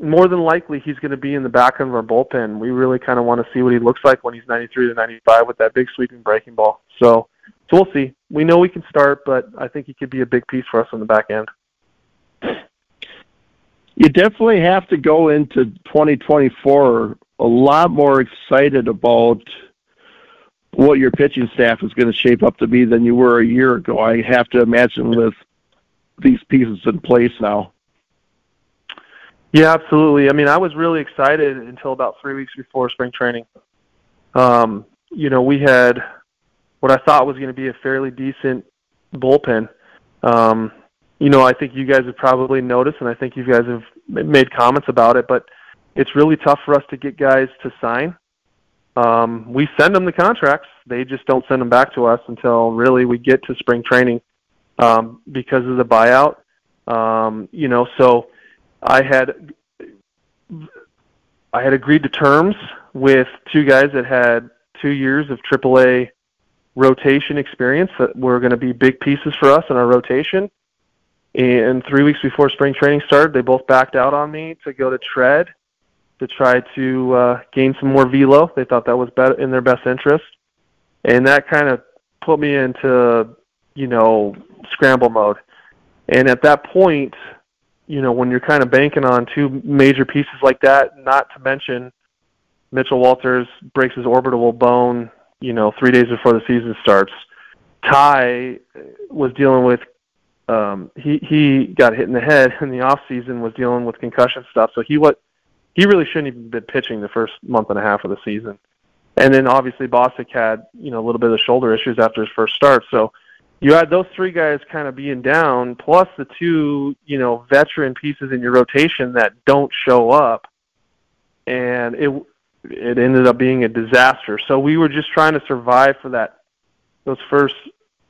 Speaker 2: more than likely he's going to be in the back end of our bullpen. We really kind of want to see what he looks like when he's 93 to 95 with that big sweeping breaking ball. So, so we'll see. We know we can start, but I think he could be a big piece for us on the back end.
Speaker 3: You definitely have to go into 2024 a lot more excited about what your pitching staff is going to shape up to be than you were a year ago. I have to imagine with these pieces in place now.
Speaker 2: Yeah, absolutely. I mean, I was really excited until about three weeks before spring training. Um, you know, we had what I thought was going to be a fairly decent bullpen. Um, you know, I think you guys have probably noticed, and I think you guys have made comments about it, but it's really tough for us to get guys to sign. Um, we send them the contracts; they just don't send them back to us until really we get to spring training um, because of the buyout. Um, you know, so I had I had agreed to terms with two guys that had two years of AAA rotation experience that were going to be big pieces for us in our rotation. And three weeks before spring training started, they both backed out on me to go to Tread to try to uh, gain some more velo. They thought that was better in their best interest, and that kind of put me into you know scramble mode. And at that point, you know, when you're kind of banking on two major pieces like that, not to mention Mitchell Walters breaks his orbital bone, you know, three days before the season starts. Ty was dealing with um he he got hit in the head in the off season was dealing with concussion stuff. So he what he really shouldn't even been pitching the first month and a half of the season. And then obviously Bostick had you know a little bit of shoulder issues after his first start. So you had those three guys kind of being down, plus the two, you know, veteran pieces in your rotation that don't show up, and it it ended up being a disaster. So we were just trying to survive for that those first,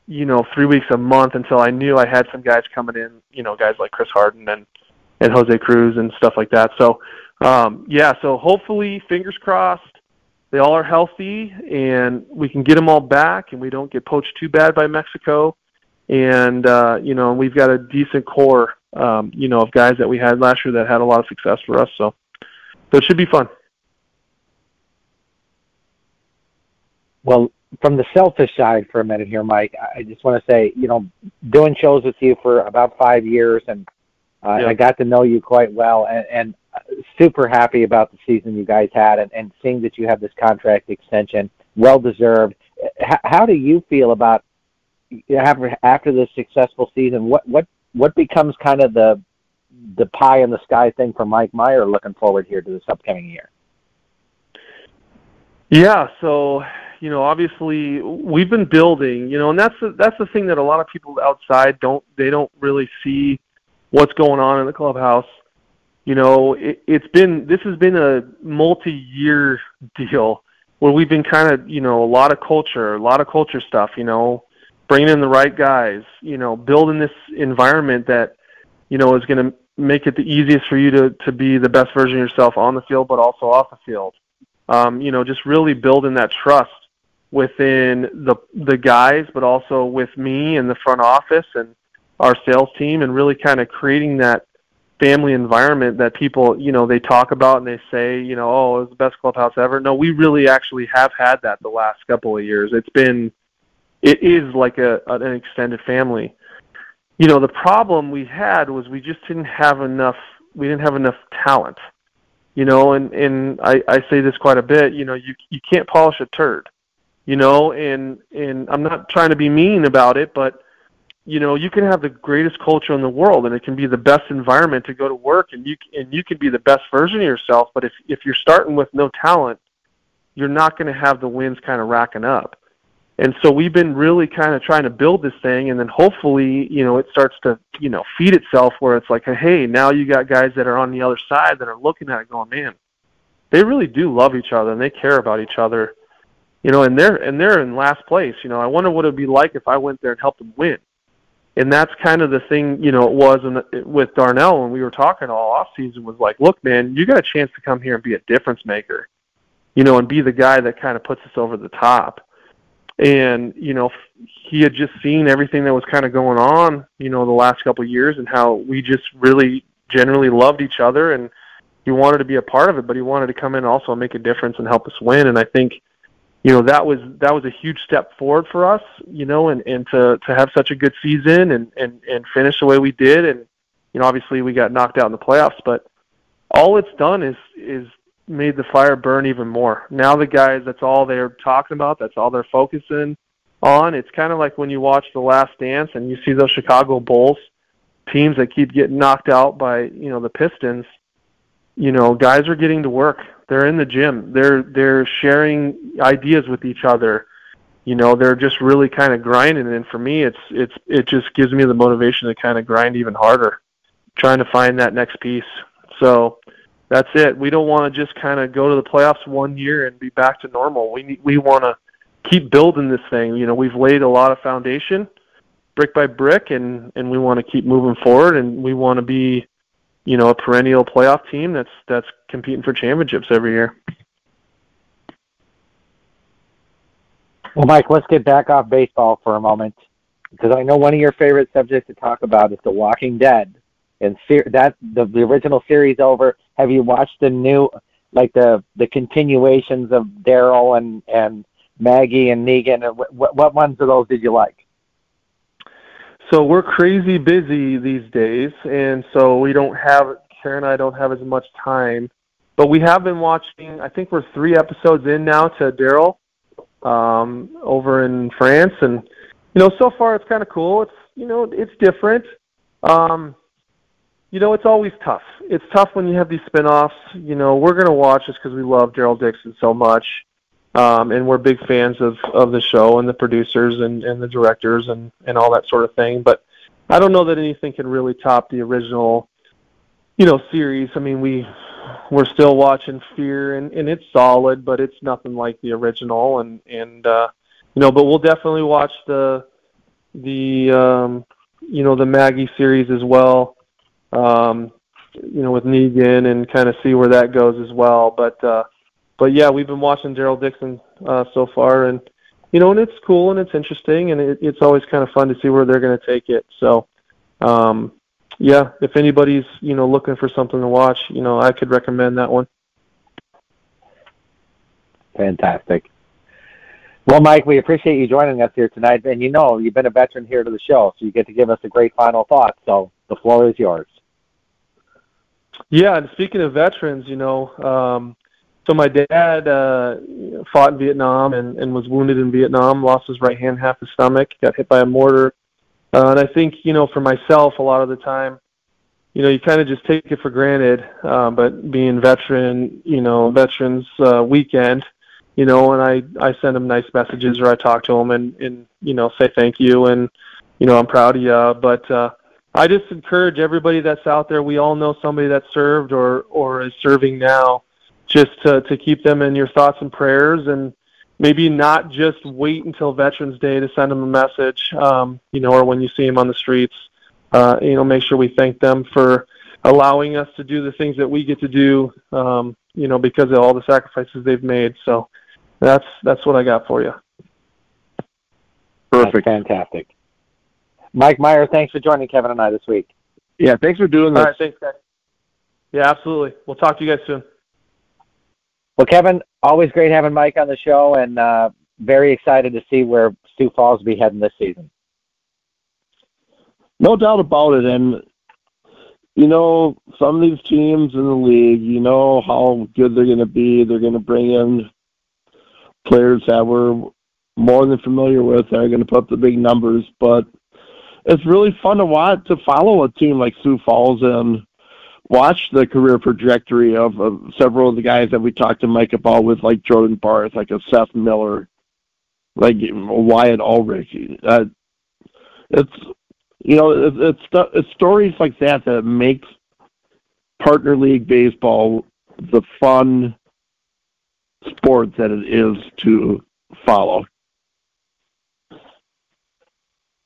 Speaker 2: you know, three weeks a month until I knew I had some guys coming in, you know, guys like Chris Harden and and Jose Cruz and stuff like that. So um, yeah, so hopefully, fingers crossed, they all are healthy and we can get them all back and we don't get poached too bad by Mexico. And uh, you know, we've got a decent core, um, you know, of guys that we had last year that had a lot of success for us. So, so it should be fun.
Speaker 1: Well, from the selfish side for a minute here, Mike, I just want to say, you know, doing shows with you for about five years, and uh, yeah. I got to know you quite well, and, and super happy about the season you guys had and, and seeing that you have this contract extension, well deserved. How, how do you feel about after after this successful season? What what what becomes kind of the the pie in the sky thing for Mike Meyer looking forward here to this upcoming year?
Speaker 2: Yeah, so you know, obviously we've been building, you know, and that's the, that's the thing that a lot of people outside don't they don't really see what's going on in the clubhouse you know, it, it's been this has been a multi-year *laughs* deal where we've been kind of, you know, a lot of culture, a lot of culture stuff, you know, bringing in the right guys, you know, building this environment that, you know, is going to make it the easiest for you to to be the best version of yourself on the field, but also off the field. Um, you know, just really building that trust within the the guys, but also with me and the front office and our sales team, and really kind of creating that family environment that people, you know, they talk about and they say, you know, oh, it was the best clubhouse ever. No, we really actually have had that the last couple of years. It's been, it is like a an extended family. You know, the problem we had was we just didn't have enough. We didn't have enough talent. You know, and and I I say this quite a bit. You know, you you can't polish a turd. You know, and and I'm not trying to be mean about it, but you know you can have the greatest culture in the world and it can be the best environment to go to work and you and you can be the best version of yourself but if if you're starting with no talent you're not going to have the wins kind of racking up. And so we've been really kind of trying to build this thing and then hopefully you know it starts to you know feed itself where it's like hey now you got guys that are on the other side that are looking at it going man they really do love each other and they care about each other you know and they're and they're in last place you know i wonder what it would be like if i went there and helped them win and that's kind of the thing, you know, it was in, with Darnell when we were talking all off season was like, look, man, you got a chance to come here and be a difference maker, you know, and be the guy that kind of puts us over the top. And you know, he had just seen everything that was kind of going on, you know, the last couple of years, and how we just really generally loved each other, and he wanted to be a part of it, but he wanted to come in also and make a difference and help us win. And I think you know that was that was a huge step forward for us you know and and to to have such a good season and and and finish the way we did. And you know obviously we got knocked out in the playoffs but all it's done is is made the fire burn even more. Now the guys that's all they're talking about that's all they're focusing on. It's kind of like when you watch the last dance and you see those chicago bulls teams that keep getting knocked out by you know the pistons you know guys are getting to work they're in the gym. They're they're sharing ideas with each other. You know, they're just really kind of grinding. And for me, it's it's it just gives me the motivation to kind of grind even harder, trying to find that next piece. So that's it. We don't want to just kind of go to the playoffs one year and be back to normal. We need, we want to keep building this thing. You know, we've laid a lot of foundation, brick by brick, and and we want to keep moving forward. And we want to be you know, a perennial playoff team that's that's competing for championships every year.
Speaker 1: Well, Mike, let's get back off baseball for a moment because I know one of your favorite subjects to talk about is The Walking Dead, and that the, the original series over. Have you watched the new, like the the continuations of Daryl and and Maggie and Negan? What, what ones of those did you like?
Speaker 2: So we're crazy busy these days, and so we don't have Karen and I don't have as much time. But we have been watching. I think we're three episodes in now to Daryl um, over in France, and you know, so far it's kind of cool. It's you know, it's different. Um, you know, it's always tough. It's tough when you have these spin-offs. You know, we're gonna watch this because we love Daryl Dixon so much um, and we're big fans of of the show and the producers and and the directors and and all that sort of thing. But I don't know that anything can really top the original, you know, series. I mean, we we're still watching Fear and and it's solid, but it's nothing like the original. And and uh, you know, but we'll definitely watch the the um, you know the Maggie series as well. Um, you know, with Negan and kind of see where that goes as well. But uh, but yeah, we've been watching Daryl Dixon uh, so far, and you know, and it's cool and it's interesting, and it, it's always kind of fun to see where they're going to take it. So, um, yeah, if anybody's you know looking for something to watch, you know, I could recommend that one.
Speaker 1: Fantastic. Well, Mike, we appreciate you joining us here tonight, and you know you've been a veteran here to the show, so you get to give us a great final thought. So the floor is yours.
Speaker 2: Yeah, and speaking of veterans, you know, um, so my dad uh, fought in Vietnam and, and was wounded in Vietnam, lost his right hand, half his stomach, got hit by a mortar. Uh, and I think, you know, for myself, a lot of the time, you know, you kind of just take it for granted. Uh, but being veteran, you know, Veterans uh, Weekend, you know, and I I send him nice messages or I talk to him and and you know say thank you and you know I'm proud of you. But uh, I just encourage everybody that's out there. We all know somebody that served or or is serving now just to, to keep them in your thoughts and prayers and maybe not just wait until Veterans Day to send them a message, um, you know, or when you see them on the streets. Uh, you know, make sure we thank them for allowing us to do the things that we get to do, um, you know, because of all the sacrifices they've made. So that's that's what I got for you.
Speaker 1: Perfect. That's fantastic. Mike Meyer, thanks for joining Kevin and I this week.
Speaker 3: Yeah, thanks for doing this.
Speaker 2: All right, thanks, guys. Yeah, absolutely. We'll talk to you guys soon.
Speaker 1: Well, Kevin, always great having Mike on the show, and uh, very excited to see where Sioux Falls will be heading this season.
Speaker 3: No doubt about it, and you know some of these teams in the league, you know how good they're going to be. They're going to bring in players that we're more than familiar with. They're going to put up the big numbers, but it's really fun to watch to follow a team like Sioux Falls and watch the career trajectory of, of several of the guys that we talked to Mike about with like Jordan Barth, like a Seth Miller, like Wyatt Ulrich. Uh, it's you know it, it's it's stories like that that makes partner league baseball the fun sport that it is to follow.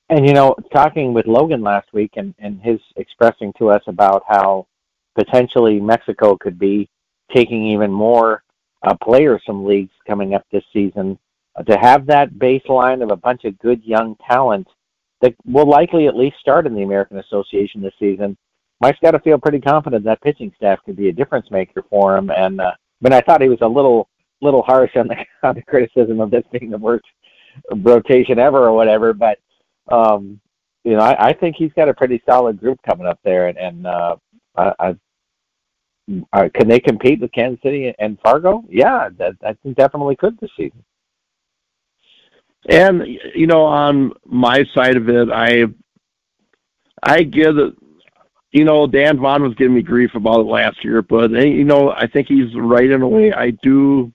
Speaker 1: And you know, talking with Logan last week and, and his expressing to us about how potentially Mexico could be taking even more uh, players from leagues coming up this season. Uh, to have that baseline of a bunch of good young talent that will likely at least start in the American Association this season, Mike's got to feel pretty confident that pitching staff could be a difference maker for him. And uh, I thought he was a little little harsh on the, *laughs* on the criticism of this being the worst rotation ever or whatever. But um, you know, I, I think he's got a pretty solid group coming up there, and, and uh, I, I uh, can they compete with Kansas City and Fargo? Yeah, that, I think definitely could this season.
Speaker 3: And you know, on my side of it, I I give it. You know, Dan Vaughn was giving me grief about it last year, but you know, I think he's right in a way. I do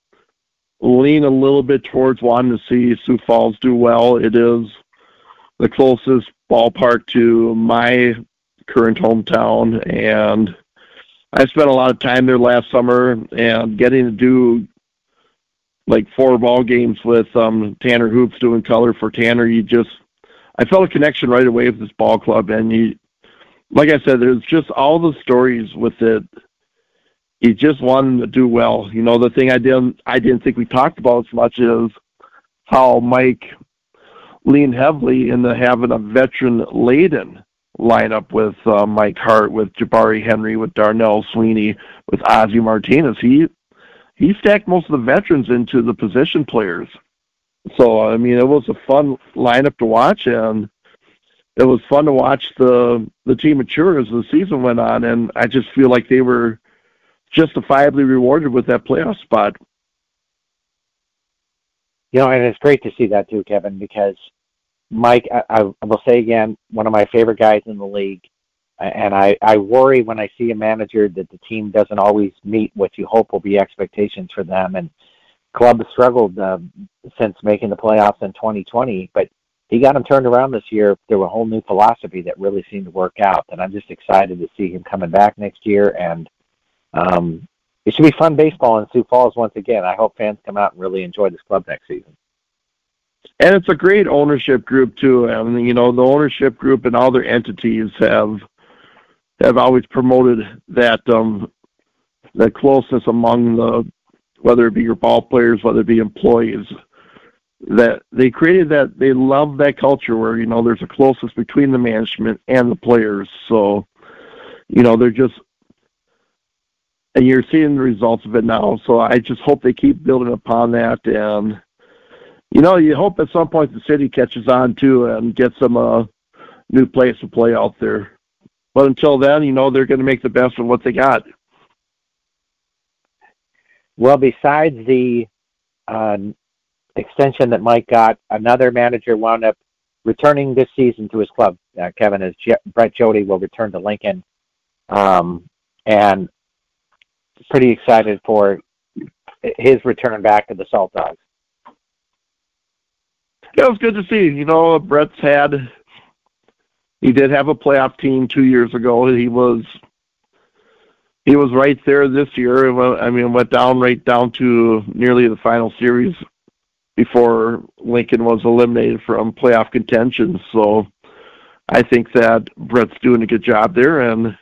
Speaker 3: lean a little bit towards wanting to see Sioux Falls do well. It is the closest ballpark to my current hometown, and I spent a lot of time there last summer and getting to do like four ball games with um Tanner Hoops doing color for Tanner. You just I felt a connection right away with this ball club, and you, like I said, there's just all the stories with it. You just wanted to do well. You know, the thing I didn't I didn't think we talked about as much is how Mike leaned heavily into having a veteran laden lineup with uh, Mike Hart, with Jabari Henry, with Darnell Sweeney, with Ozzy Martinez. He he stacked most of the veterans into the position players. So I mean, it was a fun lineup to watch, and it was fun to watch the the team mature as the season went on. And I just feel like they were justifiably rewarded with that playoff spot.
Speaker 1: You know, and it's great to see that too, Kevin, because Mike, I, I will say again, one of my favorite guys in the league. And I, I worry when I see a manager that the team doesn't always meet what you hope will be expectations for them. And club has struggled uh, since making the playoffs in 2020, but he got them turned around this year through a whole new philosophy that really seemed to work out. And I'm just excited to see him coming back next year. And um, it should be fun baseball in Sioux Falls once again. I hope fans come out and really enjoy this club next season
Speaker 3: and it's a great ownership group too. Mean, you know, the ownership group and all their entities have have always promoted that um that closeness among the whether it be your ball players, whether it be employees. That they created that they love that culture where, you know, there's a closeness between the management and the players. So, you know, they're just and you're seeing the results of it now. So I just hope they keep building upon that and you know, you hope at some point the city catches on too and gets some a new place to play out there. But until then, you know, they're going to make the best of what they got.
Speaker 1: Well, besides the uh, extension that Mike got, another manager wound up returning this season to his club. Uh, Kevin, as Je- Brett Jodie will return to Lincoln, um, and pretty excited for his return back to the Salt Dogs
Speaker 3: it was good to see. You know, Brett's had he did have a playoff team two years ago. He was he was right there this year. I mean, went down right down to nearly the final series before Lincoln was eliminated from playoff contention. So I think that Brett's doing a good job there, and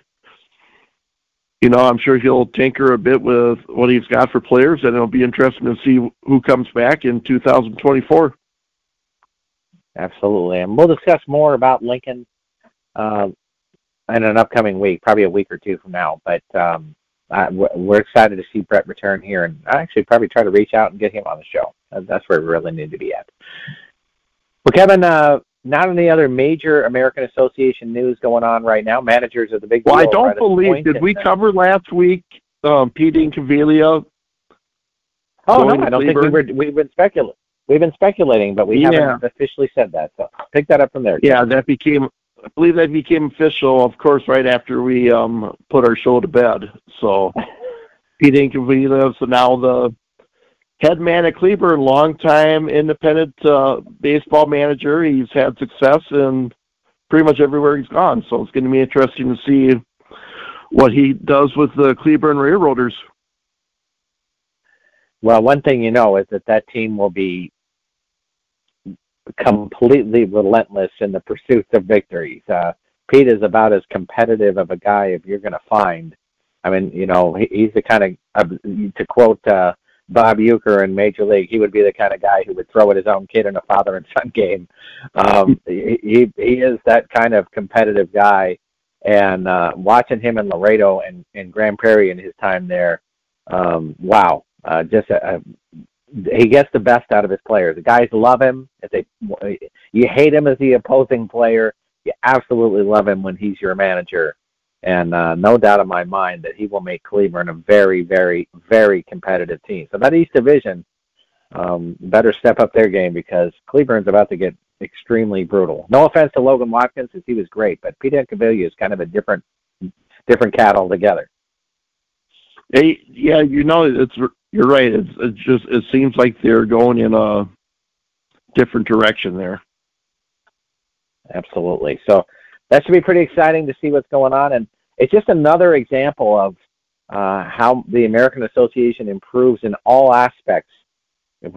Speaker 3: you know, I'm sure he'll tinker a bit with what he's got for players, and it'll be interesting to see who comes back in 2024.
Speaker 1: Absolutely. And we'll discuss more about Lincoln uh, in an upcoming week, probably a week or two from now. But um, I, we're excited to see Brett return here, and I actually probably try to reach out and get him on the show. That's where we really need to be at. Well, Kevin, uh, not any other major American Association news going on right now. Managers of the big.
Speaker 3: Well, I don't believe. Did we cover last week um, Pete Incaviglia?
Speaker 1: Oh no, I don't think we were. We've been speculating. We've been speculating, but we yeah. haven't officially said that. So pick that up from there.
Speaker 3: Yeah, that became. I believe that became official, of course, right after we um, put our show to bed. So *laughs* Pete Incaviglia, so now the head man at Cleburne, longtime independent uh, baseball manager. He's had success in pretty much everywhere he's gone. So it's going to be interesting to see what he does with the Cleburne Railroaders.
Speaker 1: Well, one thing you know is that that team will be completely relentless in the pursuit of victories. Uh, Pete is about as competitive of a guy if you're going to find. I mean, you know, he, he's the kind of, to quote uh, Bob Uecker in Major League, he would be the kind of guy who would throw at his own kid in a father and son *laughs* game. Um, he he is that kind of competitive guy, and uh, watching him in Laredo and in Grand Prairie in his time there, um, wow, uh, just a, a, he gets the best out of his players. The guys love him. If they you hate him as the opposing player, you absolutely love him when he's your manager. And uh, no doubt in my mind that he will make Cleveland a very, very, very competitive team. So that East Division um, better step up their game because Cleveland's about to get extremely brutal. No offense to Logan Watkins, he was great, but Pete Incaviglia is kind of a different, different cat altogether.
Speaker 3: Hey, yeah, you know, it's you're right. It's, it's just it seems like they're going in a different direction there.
Speaker 1: Absolutely. So that should be pretty exciting to see what's going on, and it's just another example of uh, how the American Association improves in all aspects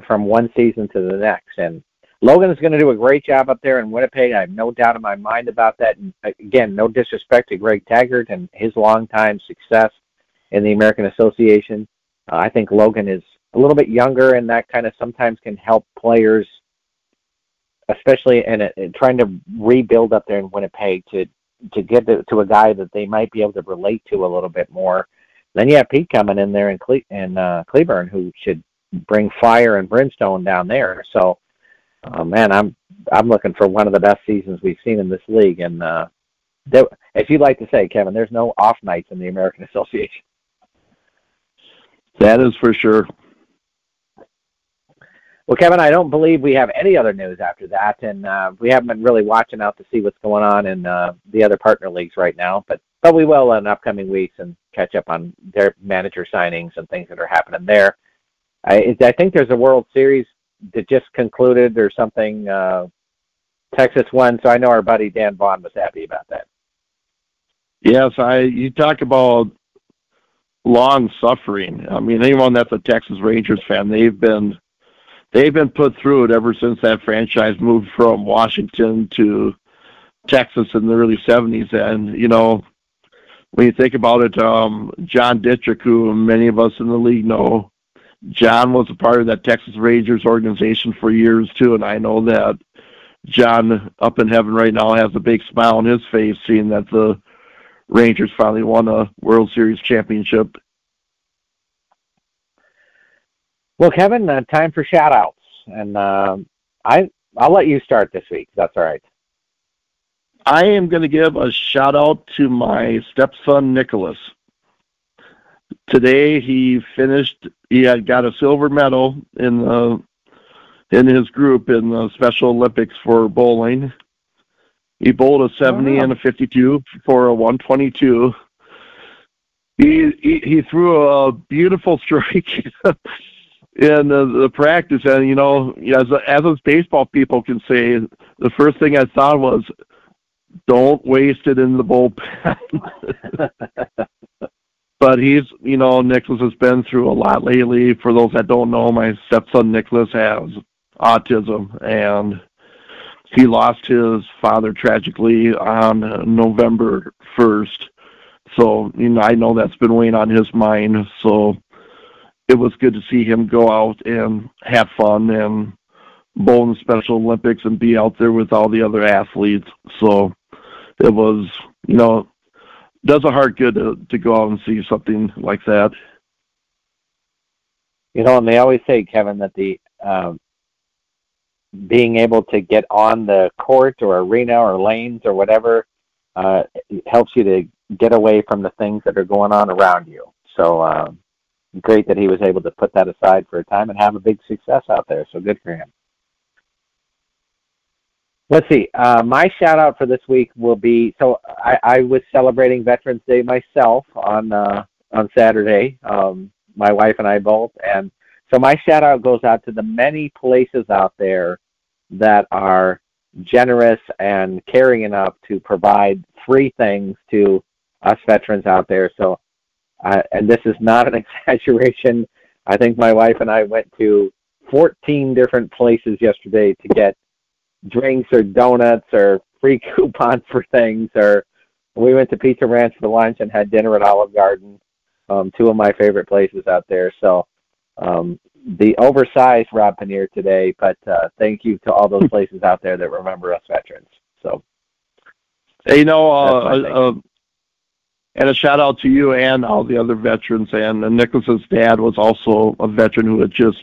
Speaker 1: from one season to the next. And Logan is going to do a great job up there in Winnipeg. I have no doubt in my mind about that. And again, no disrespect to Greg Taggart and his longtime success in the American Association. Uh, I think Logan is a little bit younger, and that kind of sometimes can help players especially in, a, in trying to rebuild up there in Winnipeg to to get to, to a guy that they might be able to relate to a little bit more. Then you have Pete coming in there in Cle- in uh, Cleburne, who should bring fire and brimstone down there. So, uh, man, I'm I'm looking for one of the best seasons we've seen in this league. And uh, there, as you like to say, Kevin, there's no off nights in the American *laughs* Association.
Speaker 3: That is for sure.
Speaker 1: Well, Kevin, I don't believe we have any other news after that, and uh, we haven't been really watching out to see what's going on in uh, the other partner leagues right now. But but we will in upcoming weeks and catch up on their manager signings and things that are happening there. I, I think there's a World Series that just concluded or something. Uh, Texas won, so I know our buddy Dan Vaughn was happy about that.
Speaker 3: Yes, I. You talk about long suffering. I mean, anyone that's a Texas Rangers fan, they've been they've been put through it ever since that franchise moved from Washington to Texas in the early 70s. And, you know, when you think about it, um, John Dittrich, who many of us in the league know, John was a part of that Texas Rangers organization for years too, and I know that John up in heaven right now has a big smile on his face seeing that the Rangers finally won a World Series championship
Speaker 1: Well, Kevin, uh, time for shout outs. And uh, I, I'll let you start this week. That's all right.
Speaker 3: I am going to give a shout out to my stepson, Nicholas. Today he finished, he had got a silver medal in the in his group in the Special Olympics for bowling. He bowled a 70 and a 52 for a 122. He, he, he threw a beautiful *laughs* strike in the, the practice, and you know, as as us baseball people can say, the first thing I thought was, don't waste it in the bullpen. *laughs* but he's, you know, Nicholas has been through a lot lately. For those that don't know, my stepson Nicholas has autism, and he lost his father tragically on November first. So, you know, I know that's been weighing on his mind. So it was good to see him go out and have fun and bowl in the Special Olympics and be out there with all the other athletes. So it was, you know, does a heart good to to go out and see something like that.
Speaker 1: You know, and they always say, Kevin, that the um, being able to get on the court or arena or lanes or whatever uh, helps you to get away from the things that are going on around you. So um, great that he was able to put that aside for a time and have a big success out there. So good for him. Let's see. Uh, my shout out for this week will be so I, I was celebrating Veterans Day myself on uh, on Saturday. Um, my wife and I both, and so my shout out goes out to the many places out there that are generous and caring enough to provide free things to us veterans out there. So uh, and this is not an *laughs* exaggeration. I think my wife and I went to 14 different places yesterday to get drinks or donuts or free *laughs* coupons for things or we went to Pizza Ranch for lunch and had dinner at Olive Garden, um, two of my favorite places out there. So um, the oversized Rob Pannier today, but uh, thank you to all those *laughs* places out there that remember us veterans. So,
Speaker 3: hey, you know, uh, uh, and a shout out to you and all the other veterans. And uh, Nicholas's dad was also a veteran who had just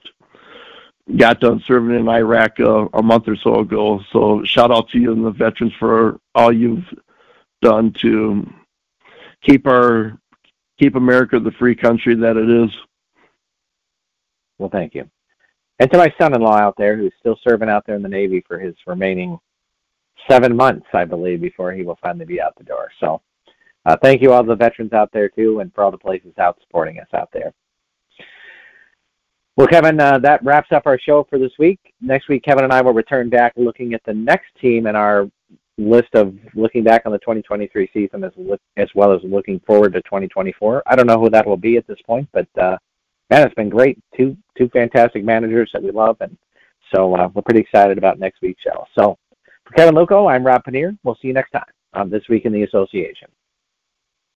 Speaker 3: got done serving in Iraq uh, a month or so ago. So shout out to you and the veterans for all you've done to keep our keep America the free country that it is.
Speaker 1: Well, thank you. And to my son-in-law out there who's still serving out there in the Navy for his remaining seven months, I believe, before he will finally be out the door. So uh, thank you all the veterans out there too, and for all the places out supporting us out there. Well, Kevin, uh, that wraps up our show for this week. Next week, Kevin and I will return back looking at the next team in our list of looking back on the 2023 season as, as well as looking forward to 2024. I don't know who that will be at this point, but uh, man, it's been great. Two two fantastic managers that we love, and so uh, we're pretty excited about next week's show. So for Kevin Luckow, I'm Rob Pannier. We'll see you next time on This Week in the Association.